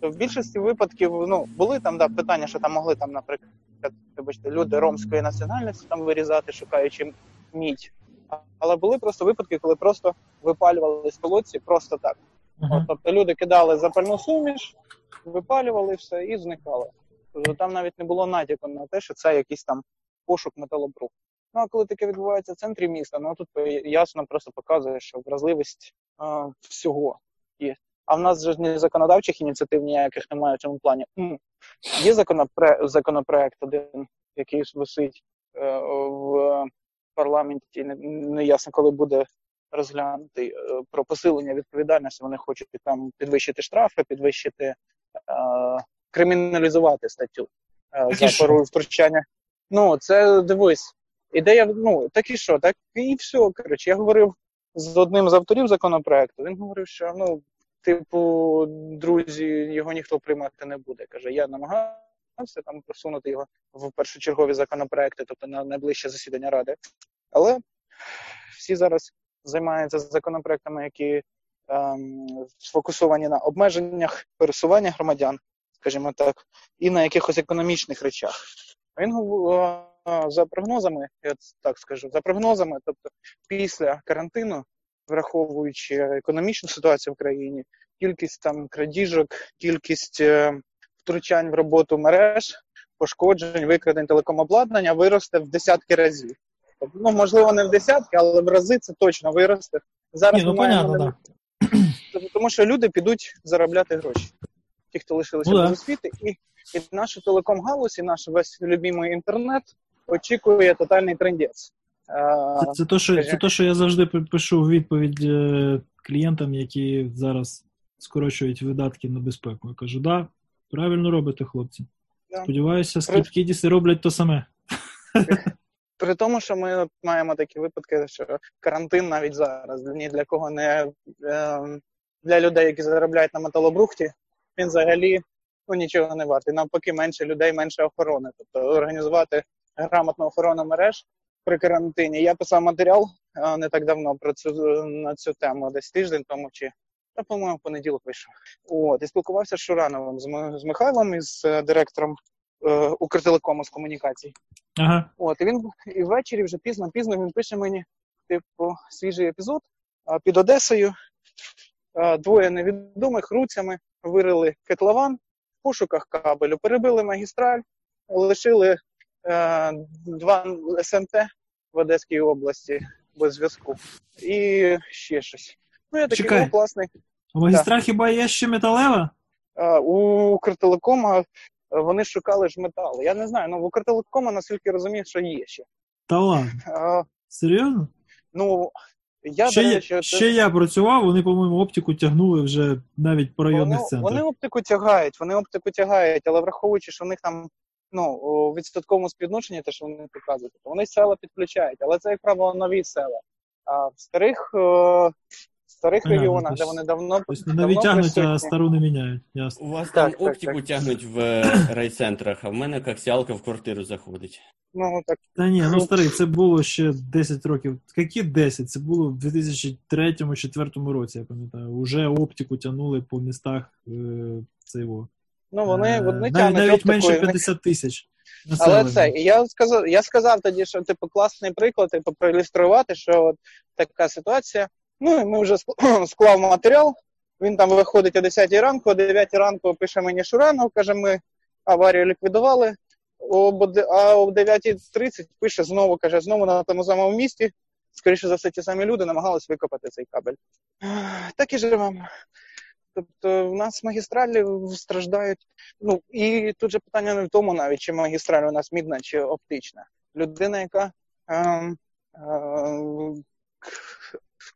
то в більшості випадків ну, були там да, питання, що там могли там, наприклад, вибачте, люди ромської національності там вирізати, шукаючи мідь. Але були просто випадки, коли просто випалювали з колодці просто так. От, тобто люди кидали запальну суміш, випалювали все і зникали. Тобто там навіть не було натяку на те, що це якийсь там пошук металобрухту. Ну а коли таке відбувається в центрі міста, ну тут ясно просто показує, що вразливість а, всього є. А в нас же ні законодавчих ініціатив ніяких немає в цьому плані. Є законопре... законопроект один, який висить е, в парламенті, не, ясно, коли буде розглянутий е, про посилення відповідальності. Вони хочуть там підвищити штрафи, підвищити е, криміналізувати статтю за що? пору втручання. Ну, це дивись. Ідея, ну, так і що, так і все. Коротше, я говорив з одним з авторів законопроекту. Він говорив, що ну, типу, друзі, його ніхто приймати не буде. Каже, я намагався там просунути його в першочергові законопроекти, тобто на найближче засідання ради. Але всі зараз займаються законопроектами, які ем, сфокусовані на обмеженнях пересування громадян, скажімо так, і на якихось економічних речах. Він е, за прогнозами, я так скажу, за прогнозами, тобто після карантину, враховуючи економічну ситуацію в країні, кількість там крадіжок, кількість е, втручань в роботу мереж, пошкоджень, викрадень телекомобладнання виросте в десятки разів. Ну, можливо, не в десятки, але в рази це точно виросте. Зараз Ні, ну маємо понятно, Тобто, Тому що люди підуть заробляти гроші. Ті, хто лишилися Ну, без освіти, і, і нашу телеком-галузь, і наш весь любимий інтернет очікує тотальний трендець. Е, Це, це, то, що, це то, що я завжди пишу в відповідь е, клієнтам, які зараз скорочують видатки на безпеку. Я кажу, да, правильно робите, хлопці. Да. Сподіваюся, скіткідіси роблять то саме. При тому, що ми маємо такі випадки, що карантин навіть зараз ні для кого не е, для людей, які заробляють на металобрухті, він взагалі ну, нічого не вартий. Навпаки, менше людей, менше охорони. Тобто організувати грамотну охорону мереж при карантині. Я писав матеріал е, не так давно про цю на цю тему, десь тиждень тому чи. Та, по-моєму, в понеділок вийшов. От, і спілкувався з Шурановим, з, з Михайлом, із е, директором е, Укртелекому з комунікацій. Ага. От, і він і ввечері вже пізно, пізно він пише мені, типу, свіжий епізод під Одесою. Двоє невідомих руцями вирили котлован в пошуках кабелю, перебили магістраль, лишили два СМТ в Одеській області без зв'язку. І ще щось. Ну, я такий, Чекай. класний. А магістраль хіба є ще металева? А, у Укртелекома е, вони шукали ж метал. Я не знаю, ну в Укртелекома, наскільки розумію, що є ще. Та ладно. А, Серйозно? Ну, я, ще, до я, речі, ще я працював, вони, по-моєму, оптику тягнули вже навіть по районних вони, центрах. вони оптику тягають, вони оптику тягають, але враховуючи, що в них там ну, у відсотковому співвідношенні, те, що вони показують, то вони села підключають, але це, як правило, нові села. А в старих, е, в старих Понятно, регіонах, тобто- де вони давно, Тобто давно нові тягнуть, а стару не міняють. Ясно. У вас Так, там так, оптику так. тягнуть в е, райцентрах, а в мене коксіалка в квартиру заходить. ну, так, Та ні, ну старий, це було ще 10 років. Які 10? Це було в 2003-2004 році, я пам'ятаю. Уже оптику тягнули по містах е, цього. Ну вони, Е, вони навіть, тягнуть навіть менше них 50 тисяч. Але це і я сказав, я сказав тоді, що типу класний приклад, типу, проілюструвати, що от така ситуація. Ну і ми вже склав матеріал. Він там виходить о 10 ранку, о 9 ранку пише мені Шуранов, каже, ми аварію ліквідували. Об А о 9.30 пише знову, каже, знову на тому самому місці. Скоріше за все, ті самі люди намагались викопати цей кабель. Так і живемо. Тобто в нас магістралі страждають. Ну і тут же питання не в тому, навіть чи магістраль у нас мідна чи оптична. Людина, яка ем, ем,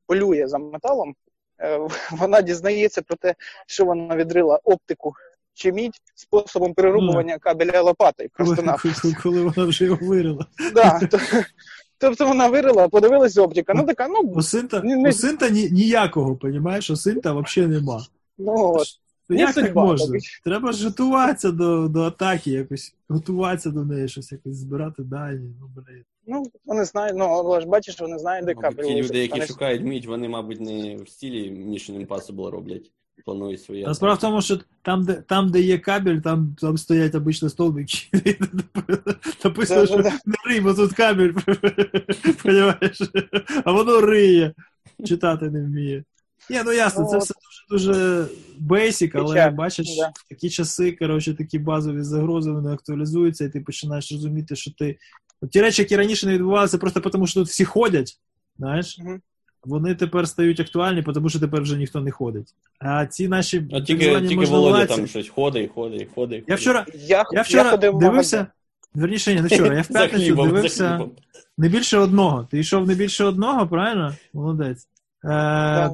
полює за металом, е, вона дізнається про те, що вона відрила оптику чи мідь способом перерубування кабеля лопатою. Просто на коли, коли вона вже його вирила. да, то- тобто вона вирила, подивилась оптика. Ну така, ну, У синта, не- у синта ні, ніякого, понімаєш? У синта взагалі нема. Ну от. То Ні, як так можна? так. Треба ж готуватися до, до атаки, якось готуватися до неї, щось якось збирати дані. Ну, блін. Ну, вони знають, ну, але ж бачиш, вони знають, де Мабуть, кабель. ті люди, які Вони шукають мідь, вони, мабуть, не в стилі Mission Impossible роблять. Планують свої. А справа в тому, що там, де, там, де є кабель, там, там стоять обично столбики. Написано, що не рий, бо тут кабель. Понимаєш? А воно риє. Читати не вміє. Ні, ну ясно, Ну, це все дуже дуже basic, але Печаль, бачиш, да. такі часи, коротше, такі базові загрози, вони актуалізуються, і ти починаєш розуміти, що ти. От ті речі, які раніше не відбувалися, просто тому, що тут всі ходять, знаєш, Мгм. вони тепер стають актуальні, тому що тепер вже ніхто не ходить. А ці наші так тільки, тільки Володя там щось ходить, ходить, ходить. Я вчора, Я, я вчора в дивився. Верніше, ні, не вчора. Я в п'ятницю хлібом, дивився не більше одного. Ти йшов не більше одного, правильно? Молодець. Е, Так.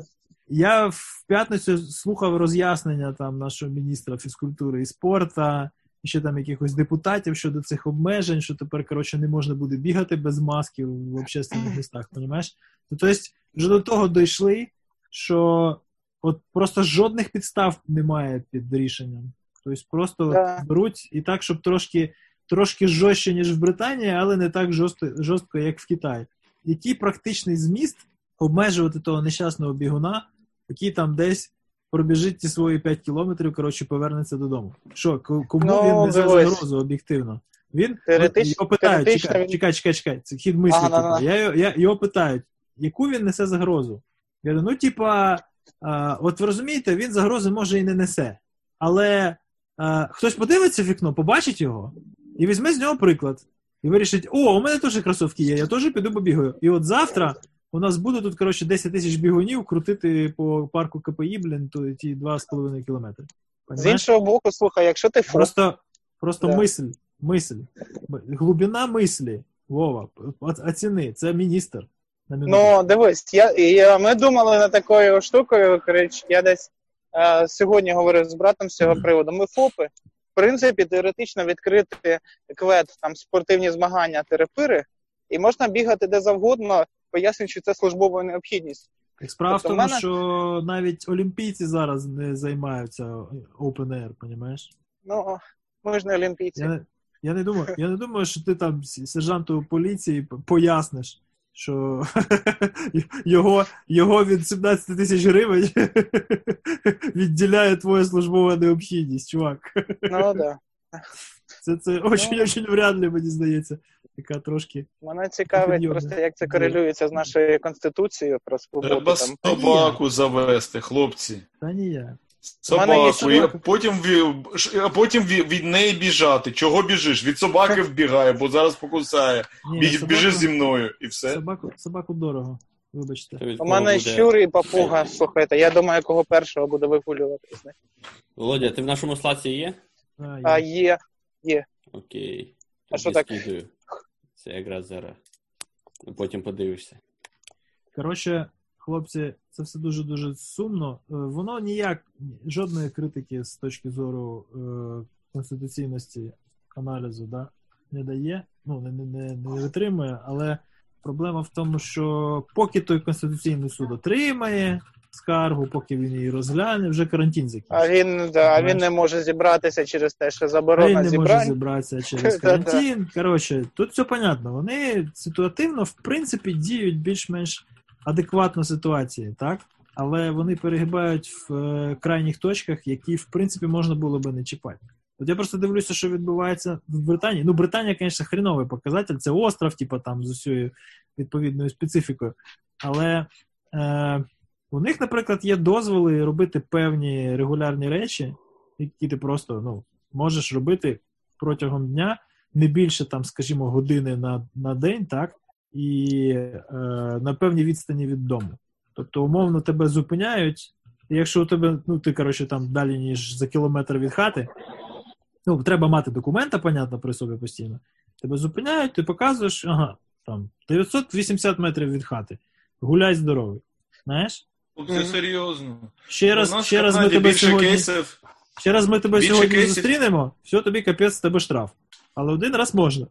Я в п'ятницю слухав роз'яснення там нашого міністра фізкультури і спорта, і ще там якихось депутатів щодо цих обмежень, що тепер, коротше, не можна буде бігати без маски в общественних містах, понімаєш? Ну, тобто, вже до того дійшли, що от просто жодних підстав немає під рішенням. Тобто просто Да. беруть і так, щоб трошки, трошки жорстче, ніж в Британії, але не так жорстко, жорстко як в Китаї. Який практичний зміст обмежувати того нещасного бігуна, який там десь пробіжить ті свої 5 кілометрів, коротше, повернеться додому. Що, кому Ну, він несе загрозу об'єктивно? Він Теоретич- його питають, теоретично чекай, чекай, чекай, чекай, це хід мислі. Ага, типа. Я, його- я, його питають, яку він несе загрозу? Я говорю, ну, типа, а, от ви розумієте, він загрози може і не несе. Але а, хтось подивиться в вікно, побачить його і візьме з нього приклад. І вирішить: о, у мене теж кросовки є, я теж піду побігаю. І от завтра у нас буде тут, коротше, 10 тисяч бігунів крутити по парку КПІ, блін, то ті 2,5 кілометри. З іншого боку, слухай, якщо ти Просто, просто Да. мисль, мисль. Глибина мислі, Вова, оц- оціни, це міністр. Ну, дивись, я, я, ми думали над такою штукою. Коротше, я десь е, сьогодні говорив з братом з цього приводу. Ми ФОПи, в принципі, теоретично відкрити квет, там спортивні змагання, терапири, і можна бігати де завгодно, пояснюючи, що це службова необхідність. Так справа тобто в тому, мене- що навіть олімпійці зараз не займаються open air, понімаєш? Ну, ми ж не олімпійці. Я не, я, не думаю, я не думаю, що ти там сержанту поліції поясниш, що його, його від 17 тисяч гривень відділяє твоя службова необхідність, чувак. Ну да. Це, це очень-очень вряд ли, мені здається. Така трошки. Мене цікавить просто, як це корелюється з нашою конституцією про свободу. Треба Там. собаку завести, хлопці. Та ні я. Собаку, і потім, а потім від неї біжати. Чого біжиш? Від собаки вбігає, бо зараз покусає. Ні, собаку- Біжи зі мною і все. Собаку, собаку дорого. Вибачте. У мене буде? щур і папуга, слухайте, я думаю, кого першого буде вигулювати з них. Володя, ти в нашому слаці є? А, А є. є. Окей. А що так? скидаю. Це якраз зараз. Ну, Потім подивишся. Коротше, хлопці, це все дуже-дуже сумно. Е, Воно ніяк, жодної критики з точки зору е, конституційності аналізу да, не дає, ну, не, не, не, не витримує, але проблема в тому, що поки той Конституційний суд отримає скаргу, поки він її розгляне, вже карантин А він, да, а він не може зібратися через те, що А він заборона не може зібратися через карантин. Коротше, тут все понятно. Вони ситуативно, в принципі, діють більш-менш адекватно ситуації, так? Але вони перегибають в е, крайніх точках, які, в принципі, можна було би не чіпати. От я просто дивлюся, що відбувається в Британії. Ну, Британія, звісно, хреновий показатель, це остров, типу, там з усією відповідною специфікою. Але е, у них, наприклад, є дозволи робити певні регулярні речі, які ти просто ну, можеш робити протягом дня не більше, там, скажімо, години на, на день, так, і е, на певній відстані від дому. Тобто, умовно, тебе зупиняють, якщо у тебе, ну, ти, коротше, там далі, ніж за кілометр від хати, ну, треба мати документа, понятно, при собі постійно. Тебе зупиняють, ти показуєш, ага, там 980 метрів від хати. Гуляй здоровий. Знаєш? Ну, Це серйозно. Ще раз, ще раз ми тебе більше сьогодні. кейсів. Ще раз ми тебе сьогодні кейсів. зустрінемо, все, тобі капець, тебе штраф. Але один раз можна.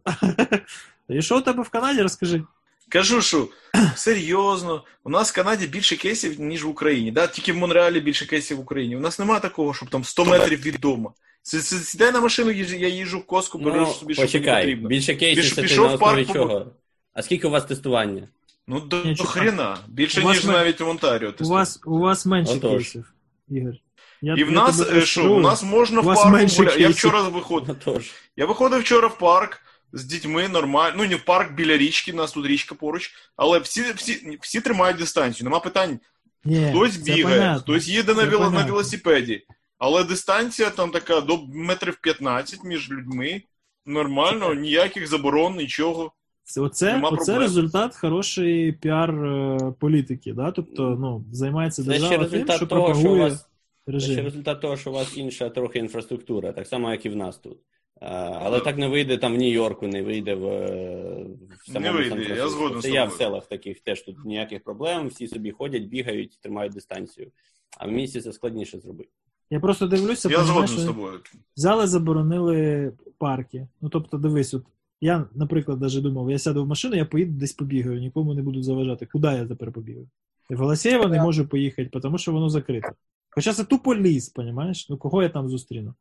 І що у тебе в Канаді, розкажи? Кажу, що серйозно, у нас в Канаді більше кейсів, ніж в Україні. Да? Тільки в Монреалі більше кейсів в Україні. У нас немає такого, щоб там 100 метрів від дому. Сідай на машину, я їжджу в коску, беру Ну, собі, що потрібно. більше кейсів Піш- це ти пішов на в парк, чого? А скільки у вас тестування? Ну, до, до хрена. Більше, ніж ми- навіть в Онтаріо. У вас, у вас менше Отож. кейсів, Ігор. Я, І в нас, е, що, у нас можна У в парку гуляти. Я вчора виходив. Отож. Я виходив вчора в парк з дітьми нормально. Ну, не в парк біля річки, у нас тут річка поруч. Але всі, всі, всі тримають дистанцію. Нема питань. Ні, Хтось бігає, понятно. хтось їде на, Це на велосипеді. Але дистанція там така до метрів 15 між людьми. Нормально, ніяких заборон, нічого. Це, оце, оце результат хорошої піар-політики, да? тобто ну, займається Це ще держава тим, що того, що у пропагує вас Це результат того, що у вас інша трохи інфраструктура, так само, як і в нас тут. А, але так не вийде там в Нью-Йорку, не вийде в, е, в самому Не вийде, я згоден Це з я в селах таких теж тут ніяких проблем, всі собі ходять, бігають, тримають дистанцію. А в місті це складніше зробити. Я просто дивлюся, Я згоден з тобою. взяли, заборонили парки. Ну, тобто, дивись, от я, наприклад, навіть думав, я сяду в машину, я поїду десь побігаю, нікому не буду заважати. Куди я тепер побігаю? В Голосєєво не можу поїхати, тому що воно закрите. Хоча це тупо ліс, понімаєш? Ну кого я там зустріну?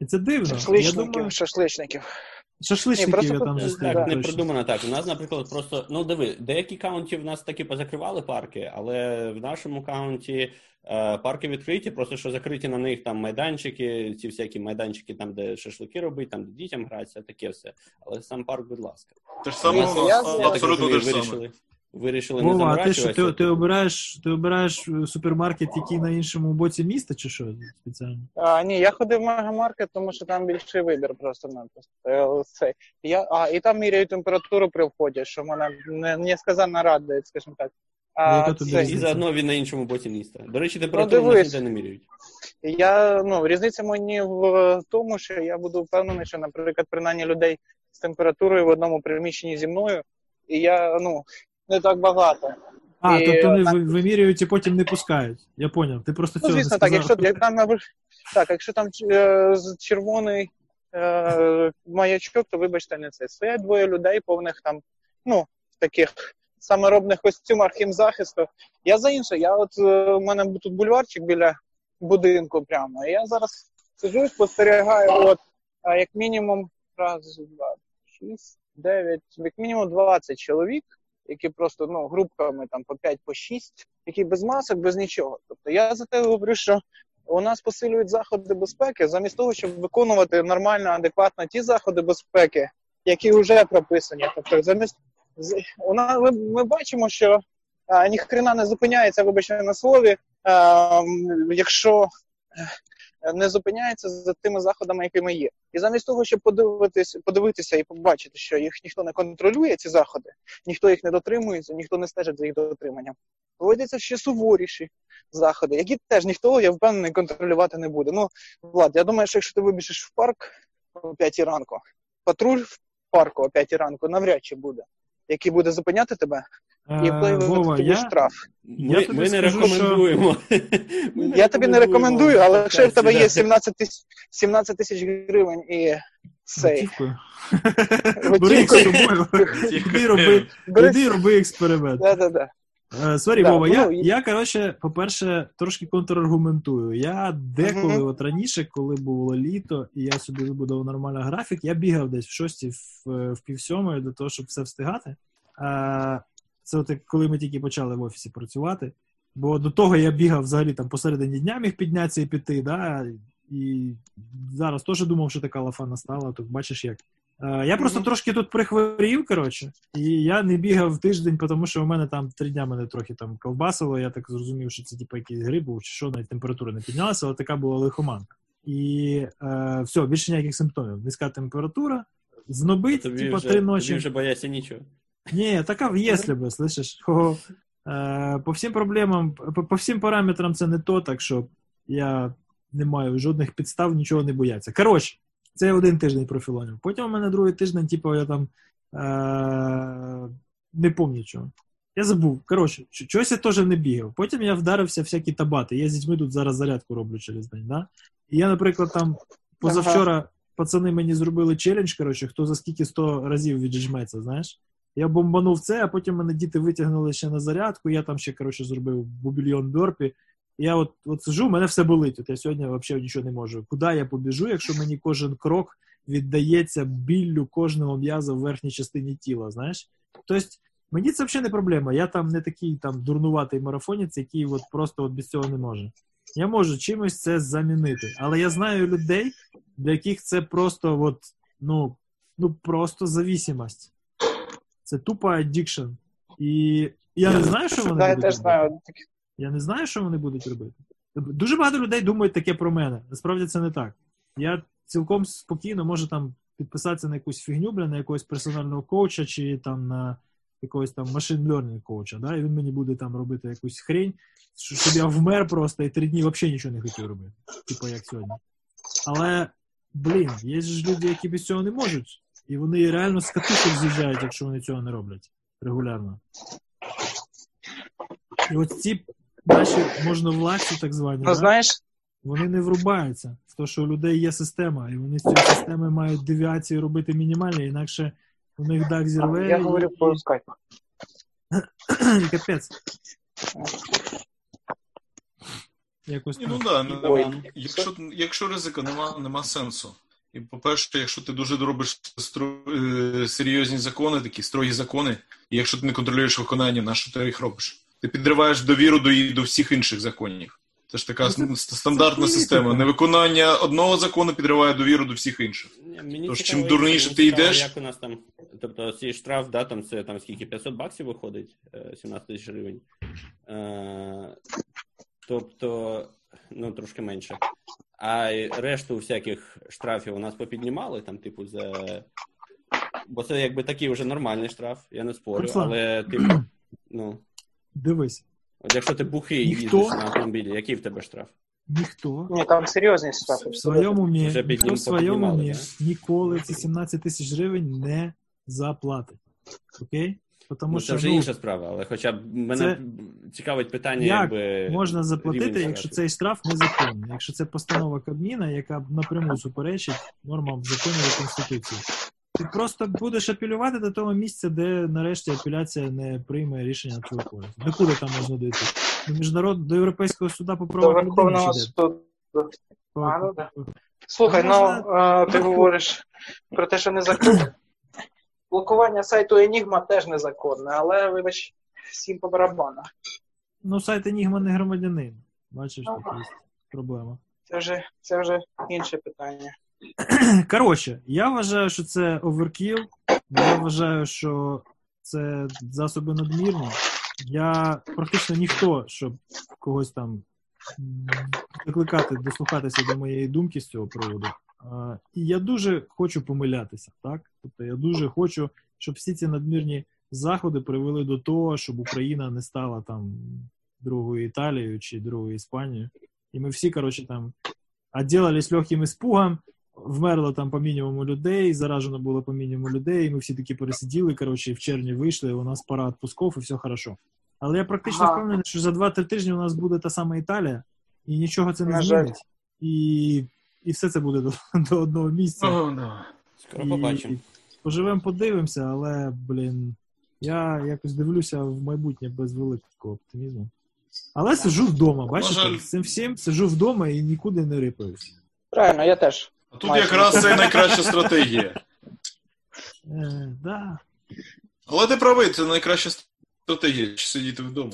І це дивно. Я Шашличників, думаю, шашличників. Шашличників просто я там тут, зустріну. Не придумано так. У нас, наприклад, просто ну диви, деякі county в нас таки позакривали парки, але в нашому county е, парки відкриті, просто що закриті на них там майданчики, ці всякі майданчики, там де шашлики робить, там де дітям гратися, таке все. Але сам парк, будь ласка. Те ж саме у нас абсолютно те ж саме. Вирішили, вирішили не Вова, а ти що, ти, ти, обираєш, ти обираєш е, супермаркет, який на іншому боці міста, чи що спеціально? А, ні, я ходив в мегамаркет, тому що там більший вибір просто-напросто. Е, Я, а, і там міряють температуру при вході, що мене не, несказанно радує, скажімо так. А, Яка це- І заодно він на іншому боці міста. До речі, температуру Ну, ніде не міряють. Я ну різниця мені в тому, що я буду впевнений, що, наприклад, принаймні людей з температурою в одному приміщенні зі мною, і я ну не так багато. А, І, тобто вони так. вимірюють і потім не пускають. Я поняв. Ти просто Ну, цього звісно, не так. Якщо як там так, якщо там е, червоний е, маячок, то вибачте, не це. Стоять двоє людей, повних там, ну, в таких саморобних костюмах хімзахисту. Я за інше. Я от е, у мене тут бульварчик біля будинку прямо. І я зараз сиджу і спостерігаю, от, а, як мінімум, раз, два, шість, дев'ять, як мінімум 20 чоловік, які просто ну, групками там по 5 по 6, які без масок, без нічого. Тобто я за те говорю, що у нас посилюють заходи безпеки, замість того, щоб виконувати нормально, адекватно ті заходи безпеки, які вже прописані. Тобто, замість у нас ми, ми бачимо, що а, ніхрена не зупиняється, вибачте на слові, а, якщо е, не зупиняється за тими заходами, якими є. І замість того, щоб подивитись, подивитися і побачити, що їх ніхто не контролює, ці заходи, ніхто їх не дотримується, ніхто не стежить за їх дотриманням. Вводяться ще суворіші заходи, які теж ніхто, я впевнений, контролювати не буде. Ну, Влад, я думаю, що якщо ти вибіжиш в парк о 5 ранку, патруль в парку о 5 ранку навряд чи буде, який буде зупиняти тебе і Е, Вова, я, штраф. Ми, тобі ми не скажу, що- рекомендуємо. Ми Я тобі не рекомендую, але якщо в тебе є 17 тисяч 17 тисяч гривень і цей. Бери з собою. Іди роби, бери- іди роби експеримент. Е, Sorry, Да, Вова, ну, я, я, коротше, по-перше, трошки контраргументую. Я деколи, от раніше, коли було літо, і я собі вибудував нормальний графік, я бігав десь в шостій, в, в півсьомої для того, щоб все встигати. Це от коли ми тільки почали в офісі працювати. Бо до того я бігав взагалі там посередині дня міг піднятися і піти, да? і зараз теж думав, що така лафа настала, то бачиш як. Е, Я просто трошки тут прихворів, коротше, і я не бігав тиждень, тому що у мене там три дня мене трохи там ковбасило. Я так зрозумів, що це типу якийсь гриб був, чи що навіть температура не піднялася, але така була лихоманка. І е, все, більше ніяких симптомів. Низька температура, знобить, вже, три тобі вже бояться нічого. Не, така если бы, слышиш? Хо-хо. Е, По всім проблемам, по, по всім параметрам це не то, так що я не маю жодних підстав нічого не боятися. Коротше, це один тиждень профілонів. Потім у мене другий тиждень, типу, я там е- не пам'ятаю чого. Я забув. Коротше, чогось я теж не бігав. Потім я вдарився всякі табати. Я з дітьми тут зараз зарядку роблю через день. Да? І я, наприклад, там позавчора пацани мені зробили челендж, коротше, хто за скільки 100 разів віджметься, знаєш? Я бомбанув це, а потім мене діти витягнули ще на зарядку. Я там ще, коротше, зробив бубільйон бьорпі. Я от, от сижу, мене все болить. От я сьогодні взагалі нічого не можу. Куди я побіжу, якщо мені кожен крок віддається біллю кожного м'яза в верхній частині тіла, знаєш? Тобто, мені це взагалі не проблема. Я там не такий там дурнуватий марафонець, який от просто от без цього не може. Я можу чимось це замінити. Але я знаю людей, для яких це просто от, ну, ну просто зависимость. Це тупо аддікшн. І я не знаю, що вони будуть робити. знаю. Я не знаю, що вони будуть робити. Дуже багато людей думають таке про мене. Насправді це не так. Я цілком спокійно можу там підписатися на якусь фігню, бля, на якогось персонального коуча чи там на якогось там машин learning коуча, да? і він мені буде там робити якусь хрень, щоб я вмер просто і три дні взагалі нічого не хотів робити. Типу як сьогодні. Але, блін, є ж люди, які без цього не можуть. І вони реально з катушок з'їжджають, якщо вони цього не роблять регулярно. І от ці наші можновладці, так звані, Ну, знаєш, вони не врубаються в те, що у людей є система, і вони з цієї системи мають девіації робити мінімальні, інакше у них дах зірве я і, говорю по скайпу. капець. Якось Ні, так. ну да, ну, якщо, якщо ризика нема, нема сенсу. І по-перше, якщо ти дуже робиш стру- е, серйозні закони, такі строгі закони, і якщо ти не контролюєш виконання, на що ти їх робиш? Ти підриваєш довіру до, до всіх інших законів. Це ж така Ну, це- стандартна політика. система. Невиконання одного закону підриває довіру до всіх інших. Мені Тож, цікаво, чим дурніше мені ти цікаво, йдеш- Як у нас там, тобто цей штраф, да, там це там скільки 500 баксів виходить, е, 17 тисяч гривень. Е, тобто, ну трошки менше. А решту всяких штрафів у нас попіднімали, там, типу, за. Бо це якби такий вже нормальний штраф, я не спорю, Руслан. але типу, ну, Дивись, от якщо ти бухий Ніхто? їздиш на автомобілі, який в тебе штраф? ніхто Ні, там серйозні штрафи. в своєму умі, Вже ніхто піднім- в своєму попіднімали, да? ніколи ці 17 тисяч гривень не заплатить. Окей? Тому ну, що це вже ну, інша справа, але хоча б мене це- цікавить питання, Як якби. можна заплатити, якщо цей штраф незаконний, якщо це постанова Кабміна, яка напряму суперечить нормам законів і конституції. Ти просто будеш апелювати до того місця, де нарешті апеляція не прийме рішення на твою користь. До куди там можна дійти? До міжнарод до Європейського суда по правах людини Верховного суду. Ну Слухай, ну Можна- ти говориш про те, що не незаконне. Блокування сайту Enigma теж незаконне, але вибач, всім по барабану. Ну, сайт Enigma не громадянин. Бачиш, тут є проблема. Це вже, це вже інше питання. Коротше, я вважаю, що це оверкіл. Я вважаю, що це засоби надмірні. Я практично ніхто, щоб когось там закликати, дослухатися до моєї думки з цього приводу. І я дуже хочу помилятися, так? Тобто я дуже хочу, щоб всі ці надмірні заходи привели до того, щоб Україна не стала там другою Італією чи другою Іспанією. І ми всі, коротше, там отделались легким испугом, вмерло там по мінімуму людей, заражено було по мінімуму людей, і ми всі таки пересиділи, коротше, і в червні вийшли, у нас пара відпусков, і все хорошо. Але я практично Ага. впевнений, що за 2-3 тижні у нас буде та сама Італія, і нічого це не змінить. І, і все це буде до, до одного місця. О, да. Скоро побачимо. Поживемо, подивимося, але, блін, я якось дивлюся в майбутнє без великого оптимізму. Але сижу вдома, бачите? З цим всім сижу вдома і нікуди не рипаюсь. Правильно, я теж. А тут Майже. якраз це найкраща стратегія. Е, да. Але ти правий, це найкраща стратегія чи сидіти вдома.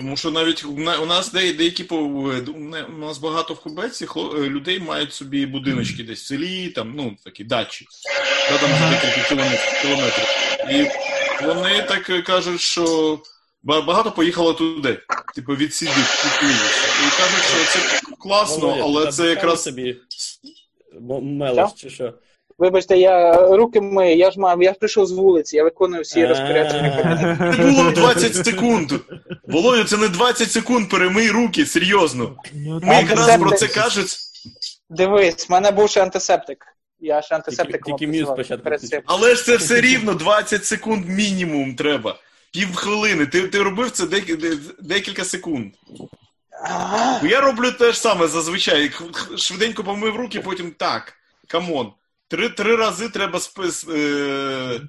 Тому що навіть у нас де, деякі по у нас багато в Кубеці хло- е, людей мають собі будиночки десь в селі, там, ну, такі дачі, та, там декілька кілометрів, кілометрів. І вони так е, кажуть, що багато поїхало туди, типу відсидіть, відсидіться. І кажуть, що це класно, але це якраз собі м- чи що? Вибачте, я руки мию, я ж мав, я ж прийшов з вулиці, я виконую всі розпорядження. Не було 20 секунд. Володю, це не 20 секунд, перемий руки, серйозно. Ну, Ми якраз про це кажуть. Дивись, в мене був ще антисептик. Я ще антисептиком Тільки- тільки спочатку перед Але ж це все рівно 20 секунд мінімум треба. Пів хвилини. Ти, ти робив це дек- декілька секунд. Я роблю те ж саме зазвичай. Швиденько помив руки, потім так. Come on. Три, три рази треба сп, с- е,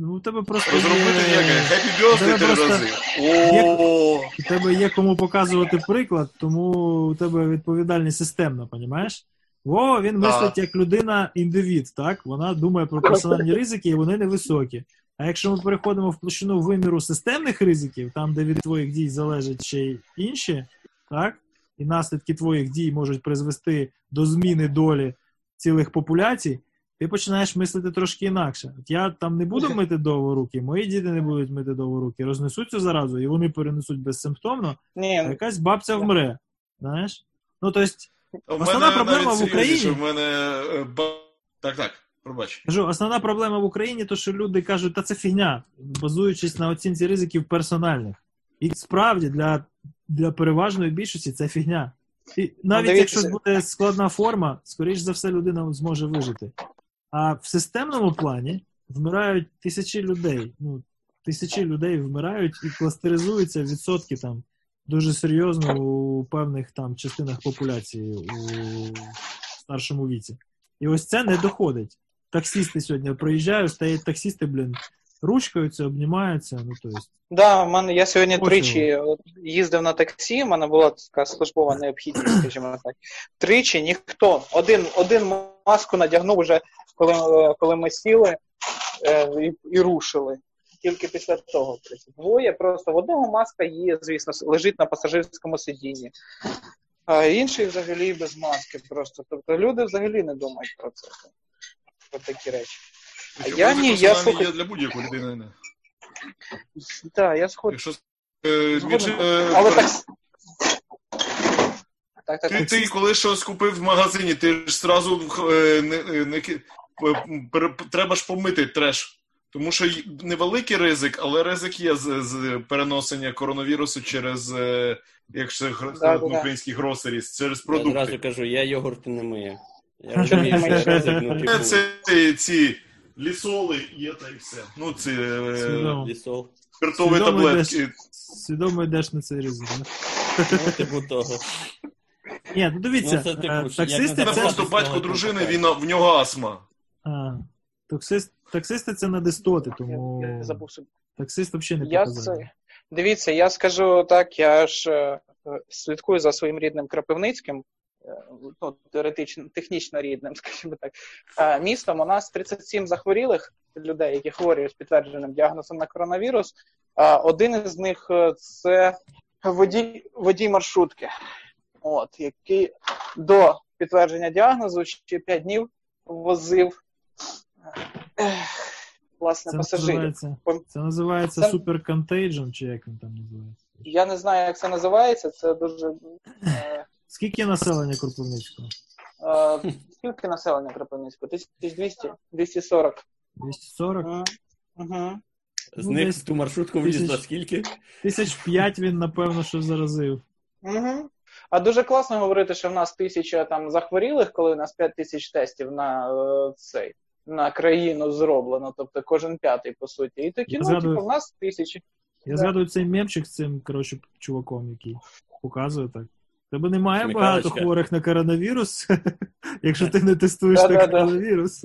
Ну, у тебе просто Розробити є... як Happy Birthday три просто рази. О, у тебе є кому показувати приклад, тому у тебе відповідальність системна, понімаєш? Вова, він Да. мислить як людина індивід, так? Вона думає про персональні ризики, і вони невисокі. А якщо ми переходимо в площину виміру системних ризиків, там, де від твоїх дій залежать ще й інші, так? І наслідки твоїх дій можуть призвести до зміни долі цілих популяцій, ти починаєш мислити трошки інакше. От я там не буду мити довго руки, мої діти не будуть мити довго руки, рознесуть цю заразу, і вони перенесуть безсимптомно, а якась бабця вмре. Знаєш? Ну, тобто, Основна мене проблема в Україні- В мене... е, Так, так, пробач. кажу, основна проблема в Україні, то що люди кажуть, та це фігня, базуючись на оцінці ризиків персональних. І справді для, для переважної більшості це фігня. І навіть дивіться, якщо буде складна форма, скоріш за все, людина зможе вижити. А в системному плані вмирають тисячі людей. Ну, тисячі людей вмирають і кластеризуються відсотки там дуже серйозно у певних там частинах популяції у старшому віці. І ось це не доходить. Таксісти сьогодні приїжджають, стоять таксісти, блін, ручкаються, обнімаються. Ну, то есть, Да, в мене я сьогодні Пофігу. тричі їздив на таксі, в мене була така службова необхідність, скажімо так. Тричі ніхто. Один, один маску надягнув уже, коли, е, коли ми сіли е, і, і рушили. Тільки після того. Двоє просто в одного маска є, звісно, лежить на пасажирському сидінні. А інший взагалі без маски просто. Тобто люди взагалі не думають про це. Про такі речі. А я ні, я слухай- є для будь-якої людини. Так, я сход... Якщо е, Згоден. е, Але так. Так, так, Ти, так. ти коли щось купив в магазині, ти ж зразу е, не, е, не, е, треба ж помити треш. Тому що й- невеликий ризик, але ризик є з, з переносення коронавірусу через, е, якщо Да, український гросеріс, через Я продукти. одразу кажу, я йогурти не мию. Я розумію, що ризик, ну, Е, типу, Це ці лісоли є та й все. Ну, це е, лісол. спиртові таблетки. свідомо йдеш на цей ризик. Да? Ну, типу того. Ні, ну дивіться, Ну, це, типу, е, таксисти Це це. просто батько дружини, він в нього астма. А, таксист, таксисти це надистоти, тому Я, я забув собі. таксист взагалі не Я це... Дивіться, я скажу так, я ж е, е, слідкую за своїм рідним Кропивницьким, е, ну, теоретично, технічно рідним, скажімо так. Е, Містом у нас 37 захворілих людей, які хворі з підтвердженим діагнозом на коронавірус. А Один із них е, це водій, водій маршрутки, от, який до підтвердження діагнозу ще 5 днів возив е, власне Це пасажирів. називається, це називається Super Contagion, чи як він там називається. Я не знаю, як це називається. Це дуже. Е, Скільки населення Кропивницького? е, скільки населення Кропивницького? 1200? 240. 240? Угу. Угу. З Ну, них десь ту маршрутку тисяч- скільки? Тисяч п'ять він, напевно, що заразив. Угу. А дуже класно говорити, що в нас тисяча там захворілих, коли у нас 5 тисяч тестів на е, цей. На країну зроблено, тобто кожен п'ятий, по суті. І такі, Я ну, згадую- типу, в нас тисячі. Я Да. згадую цей мемчик з цим, коротше, чуваком, який показує так. Тебе немає Сміхалочка. багато хворих на коронавірус, якщо ти не тестуєш на коронавірус.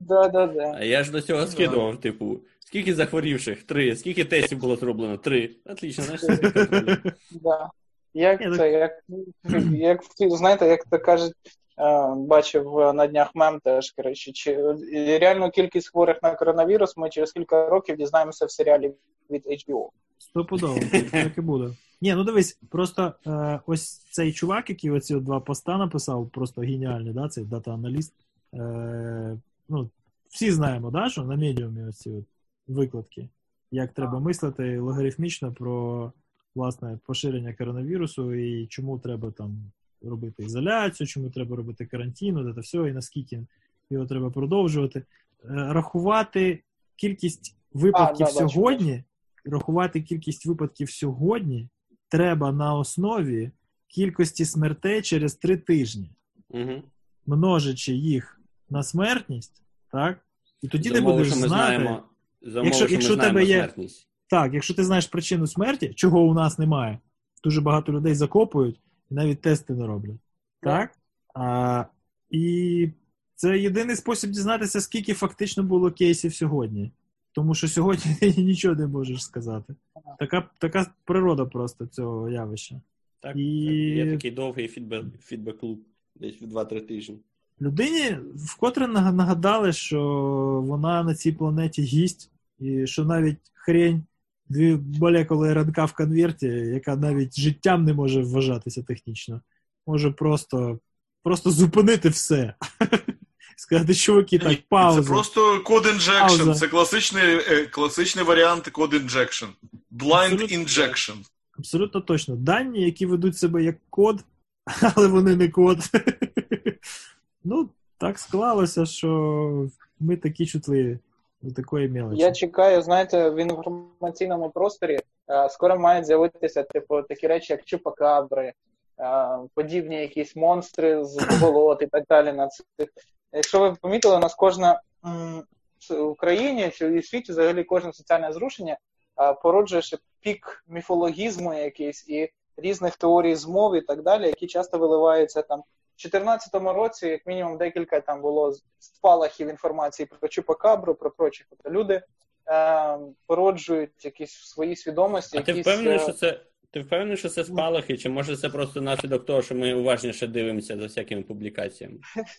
Да, да, да. А я ж до цього скидував, типу, скільки захворівших? Три. Скільки тестів було зроблено? Три. Отлично, значить, це. Да. Як це, як, як знаєте, як то кажуть, бачив е, на днях мем теж, коротше, чи е, реальну кількість хворих на коронавірус ми через кілька років дізнаємося в серіалі від HBO. Стопудово, так і буде. Ні, ну дивись, просто е, ось цей чувак, який оці два поста написав, просто геніальний, да, цей дата-аналіст. Е, ну, всі знаємо, да, що на медіумі ось ці от викладки, як треба мислити логарифмічно про власне поширення коронавірусу і чому треба там робити ізоляцію, чому треба робити карантин, це все, і наскільки його треба продовжувати. Е, рахувати кількість випадків да, бачу, сьогодні, рахувати кількість випадків сьогодні треба на основі кількості смертей через три тижні, Мгм. множачи їх на смертність, так? І тоді За ти будеш що ми знати. знаємо, за умови, Якщо- що якщо ми знаємо тебе є- смертність. Так, якщо ти знаєш причину смерті, чого у нас немає, дуже багато людей закопують і навіть тести не роблять. Так? А, і це єдиний спосіб дізнатися, скільки фактично було кейсів сьогодні. тому що сьогодні ти нічого не можеш сказати. Така, така природа просто цього явища. Так, І- так, є такий довгий фідбек, фідбек-клуб, десь в 2-3 тижні. Людині вкотре нагадали, що вона на цій планеті гість, і що навіть хрень, дві молекули РНК в конверті, яка навіть життям не може вважатися технічно, може просто, просто зупинити все. Сказати, чуваки, так, пауза. Це просто код. Пауза. Це класичний, е, класичний варіант код injection. Blind Абсолютно. injection. Абсолютно точно. Дані, які ведуть себе як код, але вони не код. Ну, так склалося, що ми такі чутливі до такої мелочі. Я чекаю, знаєте, в інформаційному просторі е, скоро мають з'явитися типу такі речі, як чупакабри, е, подібні якісь монстри з болот і так далі. На цих. Якщо ви помітили, у нас кожна м, в Україні чи в світі взагалі кожне соціальне зрушення е, породжує ще пік міфологізму якийсь і різних теорій змов і так далі, які часто виливаються там. У 2014 році, як мінімум, декілька там було спалахів інформації про Чупакабру, про прочих. Тобто люди е, породжують якісь в своїй свідомості. А ти впевнений, е, що це. Ти впевнений, що це спалахи, чи може це просто наслідок того, що ми уважніше дивимося за всякими публікаціями?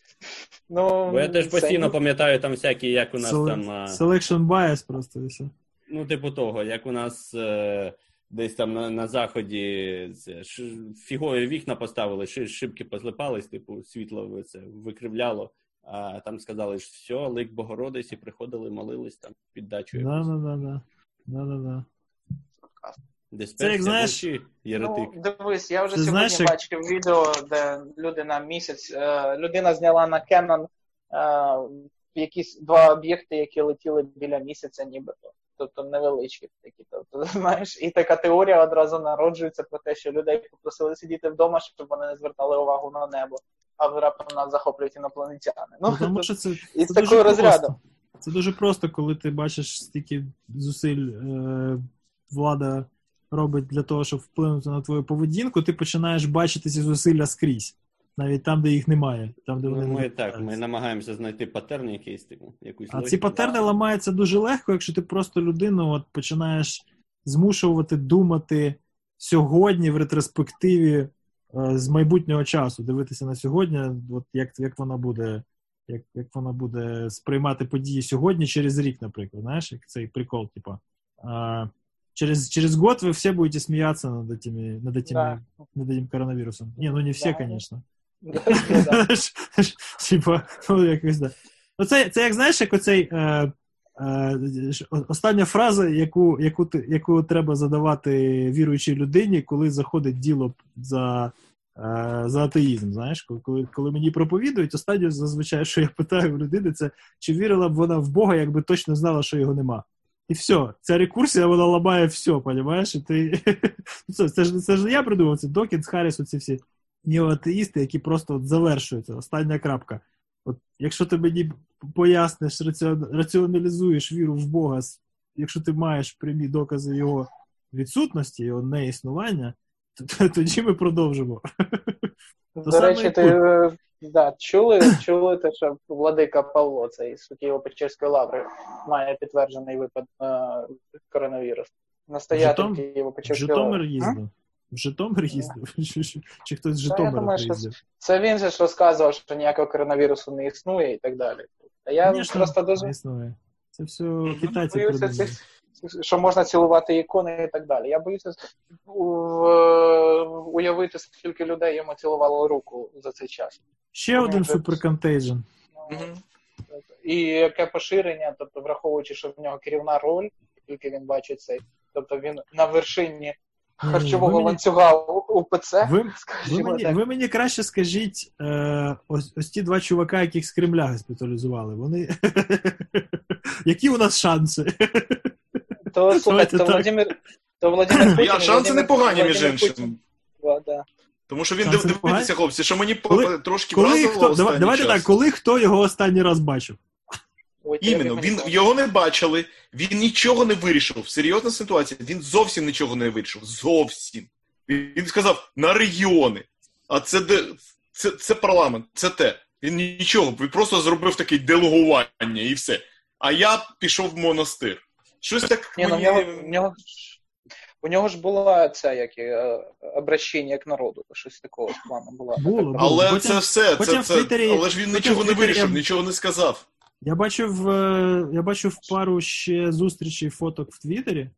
ну, Бо я теж постійно пам'ятаю там всякі, як у нас там. Selection bias просто і все. Ну, типу того, як у нас е, десь там на, на заході це, ш, фігові вікна поставили, ши, шибки позлипались, типу, світло це викривляло. А там сказали, що все, лик Богородиці, приходили, молились там під дачу. Да, да, да, да. Да, да, да. Дисперсія, як, знаєш, єретик. Ну, дивись, я вже Ти сьогодні знаєш, як- бачив відео, де люди на місяць, е, людина зняла на Canon е, якісь два об'єкти, які летіли біля місяця, нібито. Тобто невеличкі такі. Тобто, знаєш, і така теорія одразу народжується про те, що людей попросили сидіти вдома, щоб вони не звертали увагу на небо, а раптом нас захоплюють інопланетяни. Ну, тому тобто, що це, із це такого розряду. Це дуже просто, коли ти бачиш, стільки зусиль е, влада робить для того, щоб вплинути на твою поведінку, ти починаєш бачити ці зусилля скрізь. Навіть там, де їх немає. Там, де Ну, вони не ми так, ми відбуваються. намагаємося знайти паттерн якийсь, типу, якусь А логіку. ці патерни ламаються дуже легко, якщо ти просто людину от починаєш змушувати думати сьогодні в ретроспективі е, з майбутнього часу, дивитися на сьогодні, от як, як вона буде. Як, як вона буде сприймати події сьогодні через рік, наприклад, знаєш, як цей прикол, типа. А, через, через год вы все будете смеяться над этими, над этими, Да. над этим коронавирусом. Не, ну не все, Да. конечно. Типа, ну якось да. Ну, це, як знаєш, як оцей. Е, е, остання фраза, яку, яку, яку треба задавати віруючій людині, коли заходить діло за, е, за атеїзм. Знаєш, коли, коли, мені проповідують, останнє зазвичай, що я питаю в людини, це чи вірила б вона в Бога, якби точно знала, що його нема. І все, ця рекурсія вона ламає все, понімаєш? І ти... Ну, це, це, ж, це ж я придумав, це Докінс, Харріс, оці всі неоатеїсти, які просто от завершуються. Остання крапка. От, якщо ти мені поясниш, раціоналізуєш віру в Бога, якщо ти маєш прямі докази його відсутності, його неіснування, то, то тоді ми продовжимо. До речі, ти да, чули, чули те, що владика Павло, цей з Києво-Печерської лаври, має підтверджений випад е, коронавірусу. Настоятель Житом- Києво-Печерської Житомир лаври. Їздив. В Житомир їздив. Чи- чи- Чи хтось з Житомира думаю, що? Це він же ж розказував, що ніякого коронавірусу не існує і так далі. А я Конечно, просто дуже не існує. Це все китайці боюся придумали. цих, що можна цілувати ікони і так далі. Я боюся уявити, скільки людей йому цілувало руку за цей час. Ще один Може, суперконтейджен. Мгм. І яке поширення, тобто враховуючи, що в нього керівна роль, тільки він бачить цей, тобто він на вершині харчового ви мені- ланцюга у- УПЦ, Ви, ви, мені, ви мені краще скажіть, е, ось, ось ті два чувака, яких з Кремля госпіталізували, вони. Які у нас шанси? То слухайте, то так. Владимир, то Владимир Путін, Я, шанси непогані, між іншим. Да. Тому що він Шанси див- дивіться, непогані? хлопці, що мені Коли- трошки Коли вразило хто, останній давайте час. так, коли хто його останній раз бачив? Ой, Іменно, він його не бачили, він нічого не вирішив. Серйозна ситуація, він зовсім нічого не вирішив. Зовсім. Він сказав на регіони. А це де це, це парламент, це те. Він нічого, він просто зробив таке делегування і все. А я пішов в монастир. Щось так Ні, ну в мені... нього, в нього, ж- у нього ж була ця як е, обращення к народу, щось такого плану було. Було, було. Але Потім- це все, потім це, в це, Твіттері- але ж він нічого не вирішив, я- нічого не сказав. Я бачив, е, я бачив пару ще зустрічей фоток в Твіттері,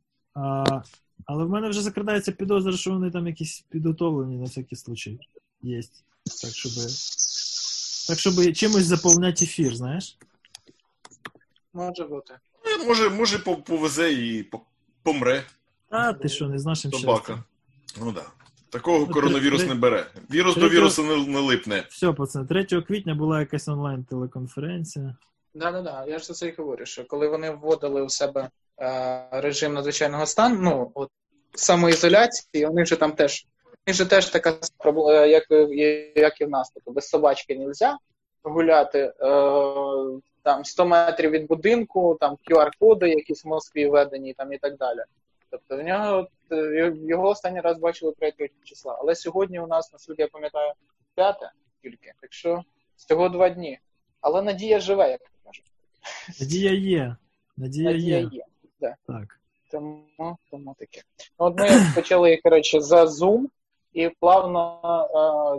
але в мене вже закрадається підозра, що вони там якісь підготовлені на всякий случай. Є. Так, щоб. Так, щоб чимось заповняти ефір, знаєш? Може бути. Ну, Може, може по- повезе і помре А, ти що, не з нашим собака. Ну так. Да. Такого Ну, коронавірус три- не бере. Вірус до вірусу не, не липне. Все, пацани, 3 квітня була якась онлайн-телеконференція. Да, да, да. Я ж за це і говорю, що коли вони вводили у себе е, режим надзвичайного стану, ну от самоізоляції, вони вже там теж. У них же теж така проблема, як, і- як і в нас. Тобто без собачки не можна гуляти. Е, там 100 метрів від будинку, там QR-коди, якісь в Москві введені там і так далі. Тобто в нього е, його останній раз бачили 3 числа. Але сьогодні у нас, наскільки я пам'ятаю, 5 тільки. Так що всього два дні. Але надія живе, як. Надія є. Надія, Надія є. є. Так. Тому, тому таке. Ну, От ми почали, коротше, за Zoom і плавно,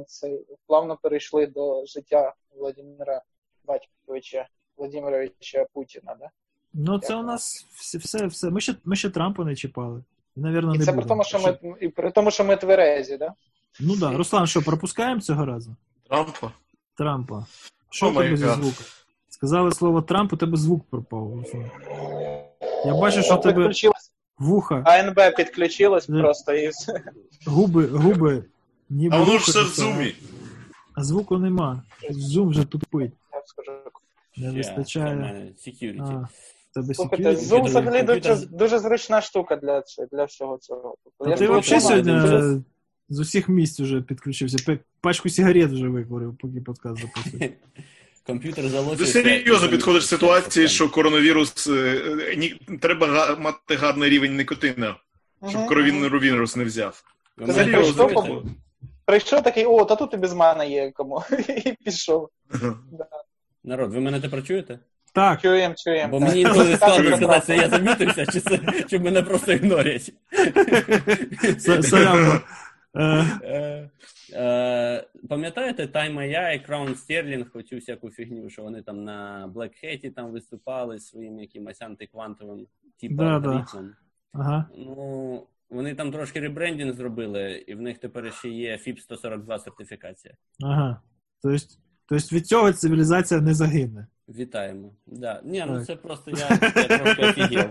е, це, плавно перейшли до життя Владимира Батьковича Владимировича Путіна. Да? Ну, це у нас все, все, все. Ми ще, ми ще Трампа не чіпали. І, навірно, І не це при тому, що ми, і при тому, що ми тверезі, да? Ну так, да. Руслан, що, пропускаємо цього разу? Трампа. Трампа. Що в тебе зі звуком? Сказали слово Трамп, у тебе звук пропав. Я бачу, що в тебе вуха, АНБ підключилось Да. просто і все. губи, губи, ніби А воно ж все в зумі. А звуку нема. Зум вже тупить. Я скажу. Не вистачає. Security. А, в тебе Слухайте, security. Zoom взагалі дуже, дуже зручна штука для, для всього цього. А я ти взагалі сьогодні з усіх місць вже підключився. Пачку сигарет вже викурив, поки подкаст записує. Комп'ютер Ти серйозно підходиш до ситуації, що коронавірус е, е, ні, треба мати гарний рівень никотина, щоб коронавірус не взяв. Серйозно. Прийшов такий, о, та тут і без мене є кому. І пішов. Народ, ви мене тепер чуєте? Так, Чуєм, чуєм. Бо так. мені інколи складно сказати, це я замітився, чи це чи мене просто ігнорять. Е, Пам'ятаєте Time AI і Crown Sterling, оцю всяку фігню, що вони там на Black Hat там виступали своїм якимось антиквантовим типу Да, да. Ага. Ну, вони там трошки ребрендінг зробили, і в них тепер ще є FIP 142 сертифікація. Ага. Тобто, тобто від цього цивілізація не загине. Вітаємо. Да. Ні, ну Так. це просто я, я трошки офігел.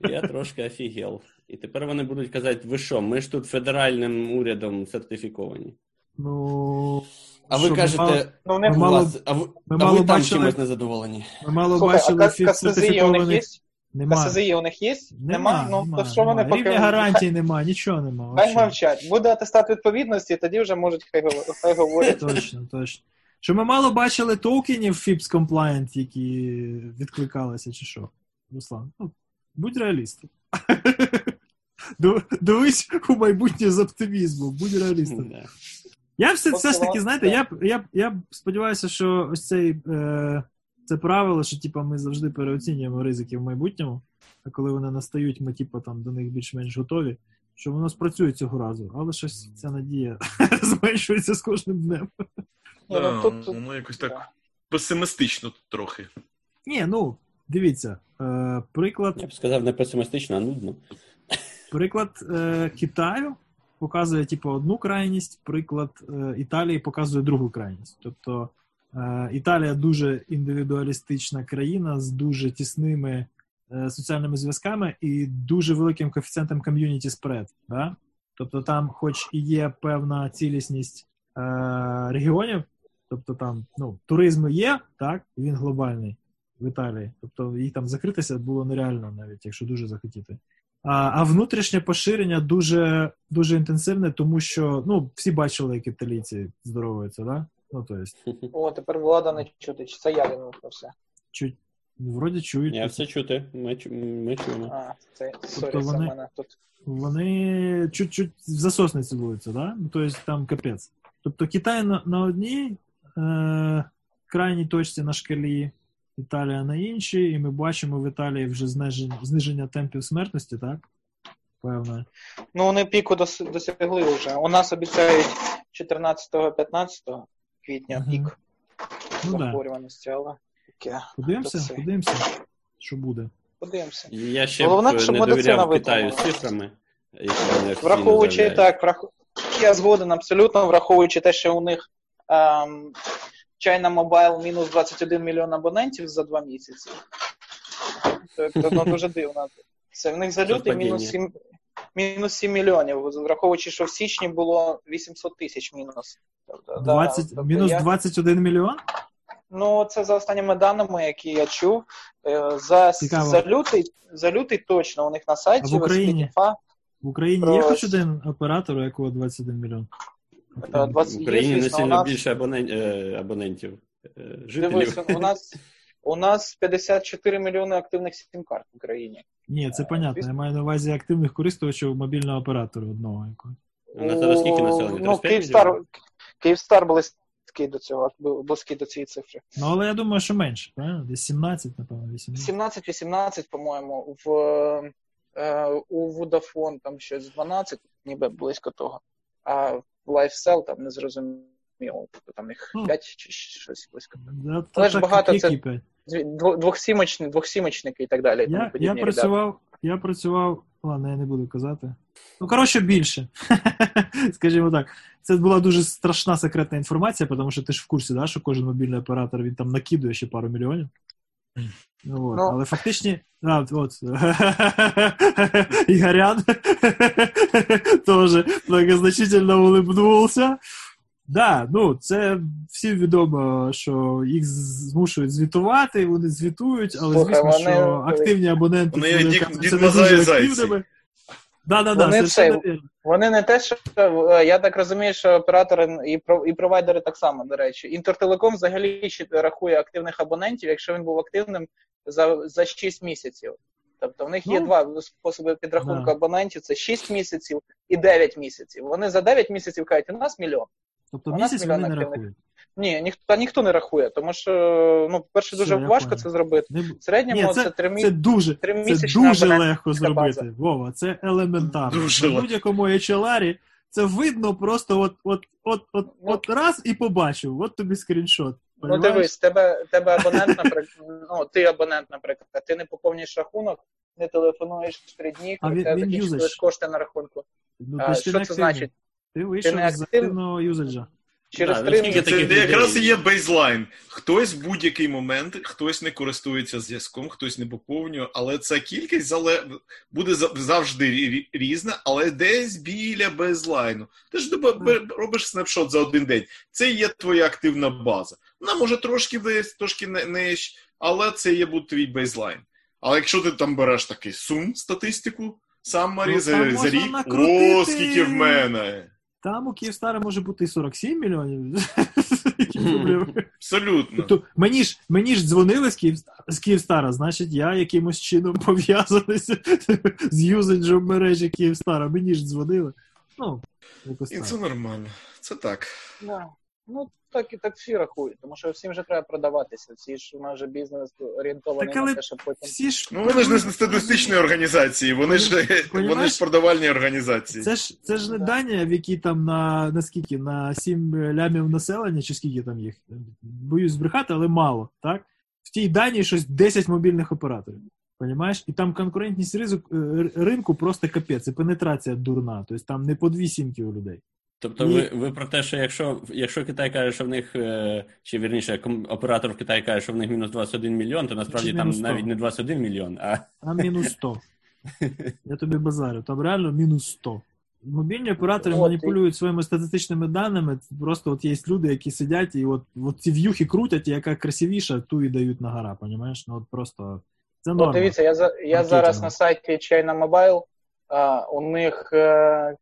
Я трошки офігел. І тепер вони будуть казати, ви що, ми ж тут федеральним урядом сертифіковані. Ну. А ви що, ми кажете, мало- Ну, не Ми мало- вас, а ви, ми а мало ви там бачили- чимось незадоволені. Ми мало Слухай, а бачили них є? сертифікованих. Нема. КСЗІ у них є? Нема, Ну, нема, то що вони нема. поки... Рівня гарантій нема, нічого нема. Хай мовчать. Буде атестат відповідності, тоді вже можуть хай, хай говорять. Точно, точно. Що ми мало бачили токенів FIPS Compliant, які відкликалися, чи що? Руслан, ну, будь реалістом. Дивись у майбутнє з оптимізмом, будь реалістом. Я все, все ж таки, знаєте, я, я, я сподіваюся, що ось цей, е, це правило, що типа, ми завжди переоцінюємо ризики в майбутньому, а коли вони настають, ми типа, там, до них більш-менш готові, що воно спрацює цього разу. Але щось ця надія зменшується з кожним днем. Да, ну, тут- Воно якось так песимістично трохи. Ні, ну, дивіться, е, приклад, Я б сказав не песимістично, а нудно. приклад е, Китаю показує типу, одну крайність, приклад е, Італії показує другу крайність. Тобто е, Італія дуже індивідуалістична країна з дуже тісними е, соціальними зв'язками і дуже великим коефіцієнтом ком'юніті спред. Да? Тобто там, хоч і є певна цілісність е, регіонів, тобто там ну, туризм є, так, він глобальний в Італії. Тобто їх там закритися було нереально, навіть якщо дуже захотіти. А, а внутрішнє поширення дуже, дуже інтенсивне, тому що ну, всі бачили, як італійці здоровуються, да? Ну, то есть, О, тепер влада не чути. Чи це я вимовився? чуть, вроді чують. Я все чути, ми, ми чуємо. А, це сорі, Тобто це вони- мене тут. Вони чуть-чуть в засосне цілуються, да? Ну, то есть, там капець. Тобто Китай на, на одній е, крайній точці на шкалі, Італія на іншій, і ми бачимо в Італії вже зниження, зниження темпів смертності, так? Певне. Ну, вони піку досягли вже. У нас обіцяють 14-15 квітня Мгм. пік Ну захворюваності, але таке. Подивимося, подивимося, що буде. Подивимося. Я ще Головне, б щоб не медицина довіряв Китаю витримала. цифрами, Враховуючи так, врах... я згоден абсолютно, враховуючи те, що у них ем, China Mobile мінус 21 мільйон абонентів за два місяці. Тобто, ну, дуже дивно. Це в них за лютий мінус 7, мінус 7 мільйонів, враховуючи, що в січні було 800 тисяч мінус. Тобто, 20, тобто мінус я- 21 мільйон? Ну, це за останніми даними, які я чув. Е, За, Цікаво. за, лютий, за лютий точно у них на сайті А в Україні? В Україні є хоч один оператор, у якого 21 мільйон? Е, 20 В Україні не сильно нас- більше абонен... е, абонентів. е, Жителів. Дивись, у нас, у нас 54 мільйони активних сім-карт в Україні. Ні, це понятно. Я маю на увазі активних користувачів мобільного оператору одного якого. У нас зараз скільки населення? Ну, Київстар. Київстар близький до цього, близький до цієї цифри. Ну, але я думаю, що менше, правильно? Десь 17, напевно, 18. 17-18, по-моєму, в, е, у Vodafone там щось 12, ніби близько того. А LifeCell там не зрозуміло, тобто там їх Ну. 5 чи щось близько. Да, Але ж багато це- дво- Двохсімочні, двохсімочники і так далі. Я, я працював, я працював, ладно, я не буду казати. Ну, коротше, більше. Скажімо так. Це була дуже страшна секретна інформація, тому що ти ж в курсі, да, що кожен мобільний оператор він там накидує ще пару мільйонів. Ну, от. Ну. Але фактичні. А, от. Ігорян теж многозначительно улыбнувся. Да, ну це всім відомо, що їх змушують звітувати, вони звітують, але Слухай, звісно, вони- що активні абоненти Вони це Дід- це Дід не дуже активними. Да, да, да, Вони совершенно це-. Вони не те, що е, я так розумію, що оператори і і провайдери так само, до речі. Інтертелеком взагалі рахує активних абонентів, якщо він був активним за, за 6 місяців. Тобто в них є Ну, два способи підрахунку да. абонентів: це 6 місяців і 9 місяців. Вони за 9 місяців кажуть, у нас мільйон. Тобто у нас місяць мільйон вони не рахують. Ні, ніхто ніхто не рахує, тому що ну, по-перше, дуже я важко це зробити. Не... В середньому Ні, це, це, 3 це дуже, це дуже легко база. зробити. Вова, це елементарно. Дуже легко. будь-якому HLR це видно просто от, от, от, от, Ну. от раз і побачив. От тобі скріншот. Ну дивись, тебе, тебе абонент, наприклад, ну ти абонент, наприклад, ти не поповнюєш рахунок, не телефонуєш три дні, А коли він- тебе він кошти на рахунку. Ну, А, що це значить? Ти вийшов не з активного юзаджа. Через три наскільки місяці. Це людей- якраз і є бейзлайн. Хтось в будь-який момент, хтось не користується зв'язком, хтось не поповнює, але ця кількість зале... буде завжди різна, але десь біля baseline у. Ти ж робиш snapshot за один день. Це є твоя активна база. Вона може трошки десь, трошки не- нижче, але це є буде твій baseline. Але якщо ти там береш такий sum статистику, summary Ну, за, за рік, накрутити. о, скільки в мене. Там у Київстара може бути і 47 мільйонів. Абсолютно. То, мені ж мені ж дзвонили з Київ, з Київстара, значить, я якимось чином пов'язаний з, юзенджем мережі Київстара. Мені ж дзвонили. Ну, І це нормально. Це так. Да. Ну так і так всі рахують, тому що всім же треба продаватися. Всі ж у нас же бізнес орієнтований Так, але на те, щоб потім. Всі ж Ну вони ж не статистичні організації, вони ж вони ж продавальні організації. Це ж це ж не Данія, в якій там на, на скільки? На 7 лямів населення, чи скільки там їх? Боюсь збрехати, але мало, так? В тій Данії щось 10 мобільних операторів. Понімаєш? І там конкурентність ризик, е, ринку просто капець, і пенетрація дурна. Тобто там не по дві сімки у людей. Тобто ви, ви про те, що якщо, якщо Китай каже, що в них, е, чи вірніше, оператор в Китаї каже, що в них мінус 21 мільйон, то насправді там 100. навіть не 21 мільйон, а Там мінус 100. Я тобі базарю, там реально мінус 100. Мобільні оператори От, маніпулюють своїми статистичними даними. Просто от є люди, які сидять і от, от ці в'юхи крутять, і яка красивіша, ту і дають на гора, понімаєш? Ну от просто це От дивіться, я за я зараз на сайті China Mobile. А, у них е,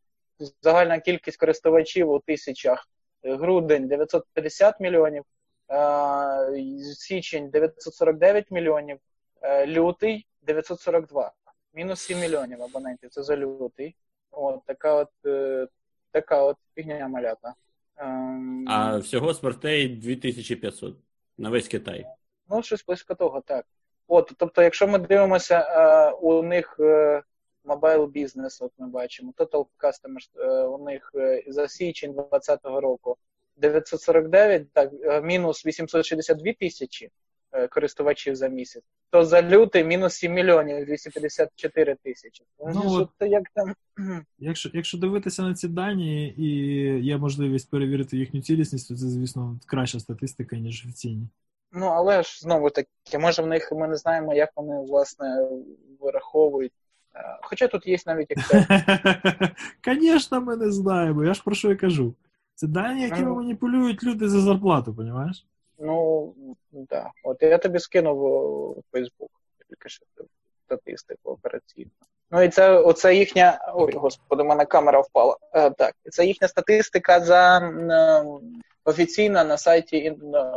загальна кількість користувачів у тисячах. Грудень 950 мільйонів, е, січень 949 мільйонів, е, лютий 942. Мінус 7 мільйонів абонентів. Це за лютий. От така от е, така от фігня малята. Ем, а всього смертей 2500 на весь Китай. Ну, щось близько того, так. От, тобто, якщо ми дивимося, е, у них е, мобайл бізнес, от ми бачимо, Total Customers, е, у них е, за січень 2020 року 949, так, е, мінус 862 тисячі користувачів за місяць, то за лютий мінус 7 мільйонів 254 тисячі. Ну, Ну, як там. Якщо, якщо дивитися на ці дані і є можливість перевірити їхню цілісність, то це, звісно, краща статистика, ніж офіційні. Ну, але ж знову таки, може в них ми не знаємо, як вони власне вираховують. Хоча тут є навіть Excel. Звісно, ми не знаємо. Я ж про що і кажу. Це дані, якими Ну. маніпулюють люди за зарплату, розумієш? Ну, да. От я тобі скинув у Фейсбук тільки що статистику операційну. Ну і це оце їхня. Ой, господи, у мене камера впала. Е, так, це їхня статистика за е, офіційна на сайті е,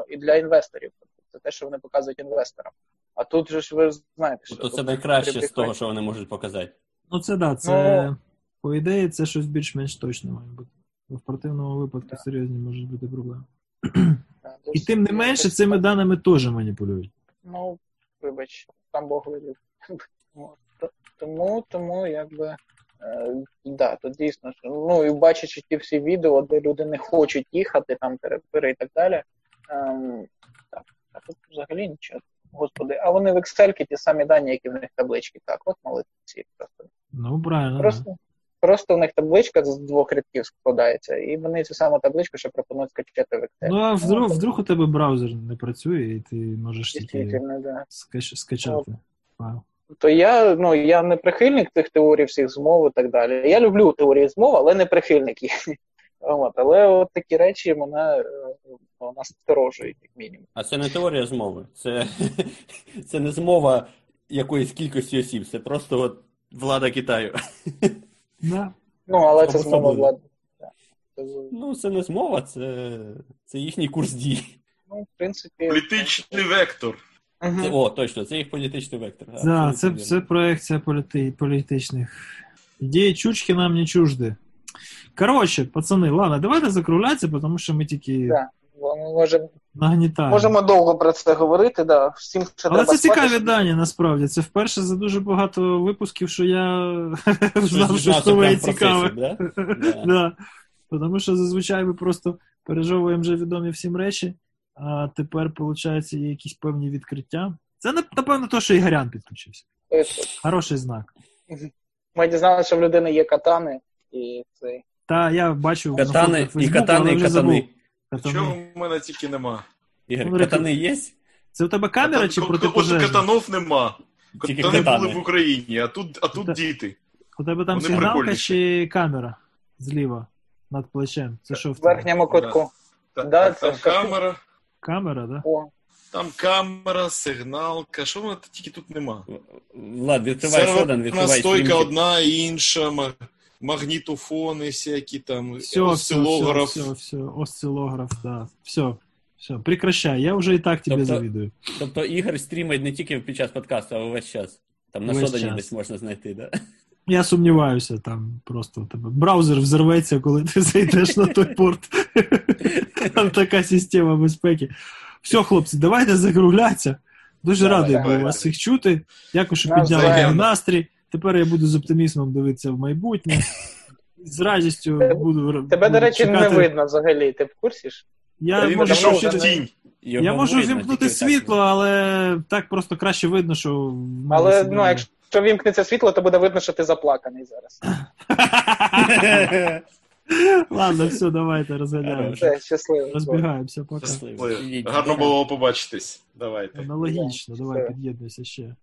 і для інвесторів. Це те, що вони показують інвесторам. А тут же ж ви знаєте, що Тобто це найкраще з того, що вони можуть показати. Ну, це да, це Ну. по ідеї, це щось більш-менш точне має бути. Бо в противному випадку Да. серйозні можуть бути проблеми. Да, І тим не менше, цими так. даними теж маніпулюють. Ну, вибач, там Бог велів. Тому, тому якби. Е, да, то дійсно, ну і бачачи ті всі відео, де люди не хочуть їхати, там перепири і так далі. Ем, а тут взагалі нічого. Господи, а вони в Excel ті самі дані, які в них таблички. Так, от молодці. Просто, Ну, правильно. просто, просто в них табличка з двох рядків складається, і вони цю саму табличку ще пропонують скачати в Excel. Ну, а вдруг, Ну, вдруг у тебе браузер не працює, і ти можеш тільки да. скач- скачати файл. То я, ну, я не прихильник цих теорій всіх змов і так далі. Я люблю теорії змов, але не прихильник їх. От, але от такі речі мене е, ну, насторожують, як мінімум. А це не теорія змови. Це, це не змова якоїсь кількості осіб, це просто от влада Китаю. Да. Ну, але це змова влади. Ну, це не змова, це, це їхній курс дій. ну, в принципі. Політичний вектор. Це, о, точно, це їх політичний вектор. Да, це, це проекція політи, політичних. Ідеї чучки нам не чужди. Коротше, пацани, ладно, давайте закруглятися, тому що ми тільки Да. Ми можемо, нагнітаємо. можемо довго про це говорити, да. Всім ще Але треба це цікаві щоб- дані, насправді. Це вперше за дуже багато випусків, що я знав нове і цікаве. да? Да. Да. Тому що зазвичай ми просто пережовуємо вже відомі всім речі, а тепер, виходить, є якісь певні відкриття. Це, напевно, то, що Ігорян підключився. Хороший знак. Ми дізналися, що в людини є катани, і цей. Та я бачив на Катани, і катани, але і вже катани. Катани. Чого в мене тільки нема? Ігор, Ну, катани є? Це у тебе камера Катан- чи протипожежна? От катанов нема. Тільки Катани катани. були в Україні, а тут, а тут Та- діти. У тебе там Вони сигналка прикольніші. чи камера зліва над плечем? Це що в тебе? верхньому кутку. Та- Да, це там що? камера, Камера, да? О, там камера, сигналка. Що воно тільки тут нема? Влад, відкривай Серверна відкривай стойка одна, інша, ма- магнітофони всякі там, Все, все, осцилограф. все, все, все, осцилограф, да. Все, все, прекращай, я вже і так тебе Тобто- завідую. Тобто Ігор стрімить не тільки під час подкасту, а увесь час. Там на Весь Шодані час. десь можна знайти, да? Я сумніваюся, там просто у тебе браузер взорветься, коли ти зайдеш на той порт. Там така система безпеки. Все, хлопці, давайте закруглятися. Дуже Давай, радий давай. був вас всіх чути. Дякую, що підняли настрій. Тепер я буду з оптимізмом дивитися в майбутнє. З радістю буду. тебе, до речі, не видно взагалі. Ти в курсі ж? Я Він можу, пішов в тінь. Його я можу видно, вімкнути світло, але так просто краще видно, що. Але ну, якщо вімкнеться світло, то буде видно, що ти заплаканий зараз. Ладно, все, давайте. Все, щасливо. Розбігаємося, пока. Щасливо. Гарно було побачитись. Давайте. Аналогічно, давай під'єднуйся ще.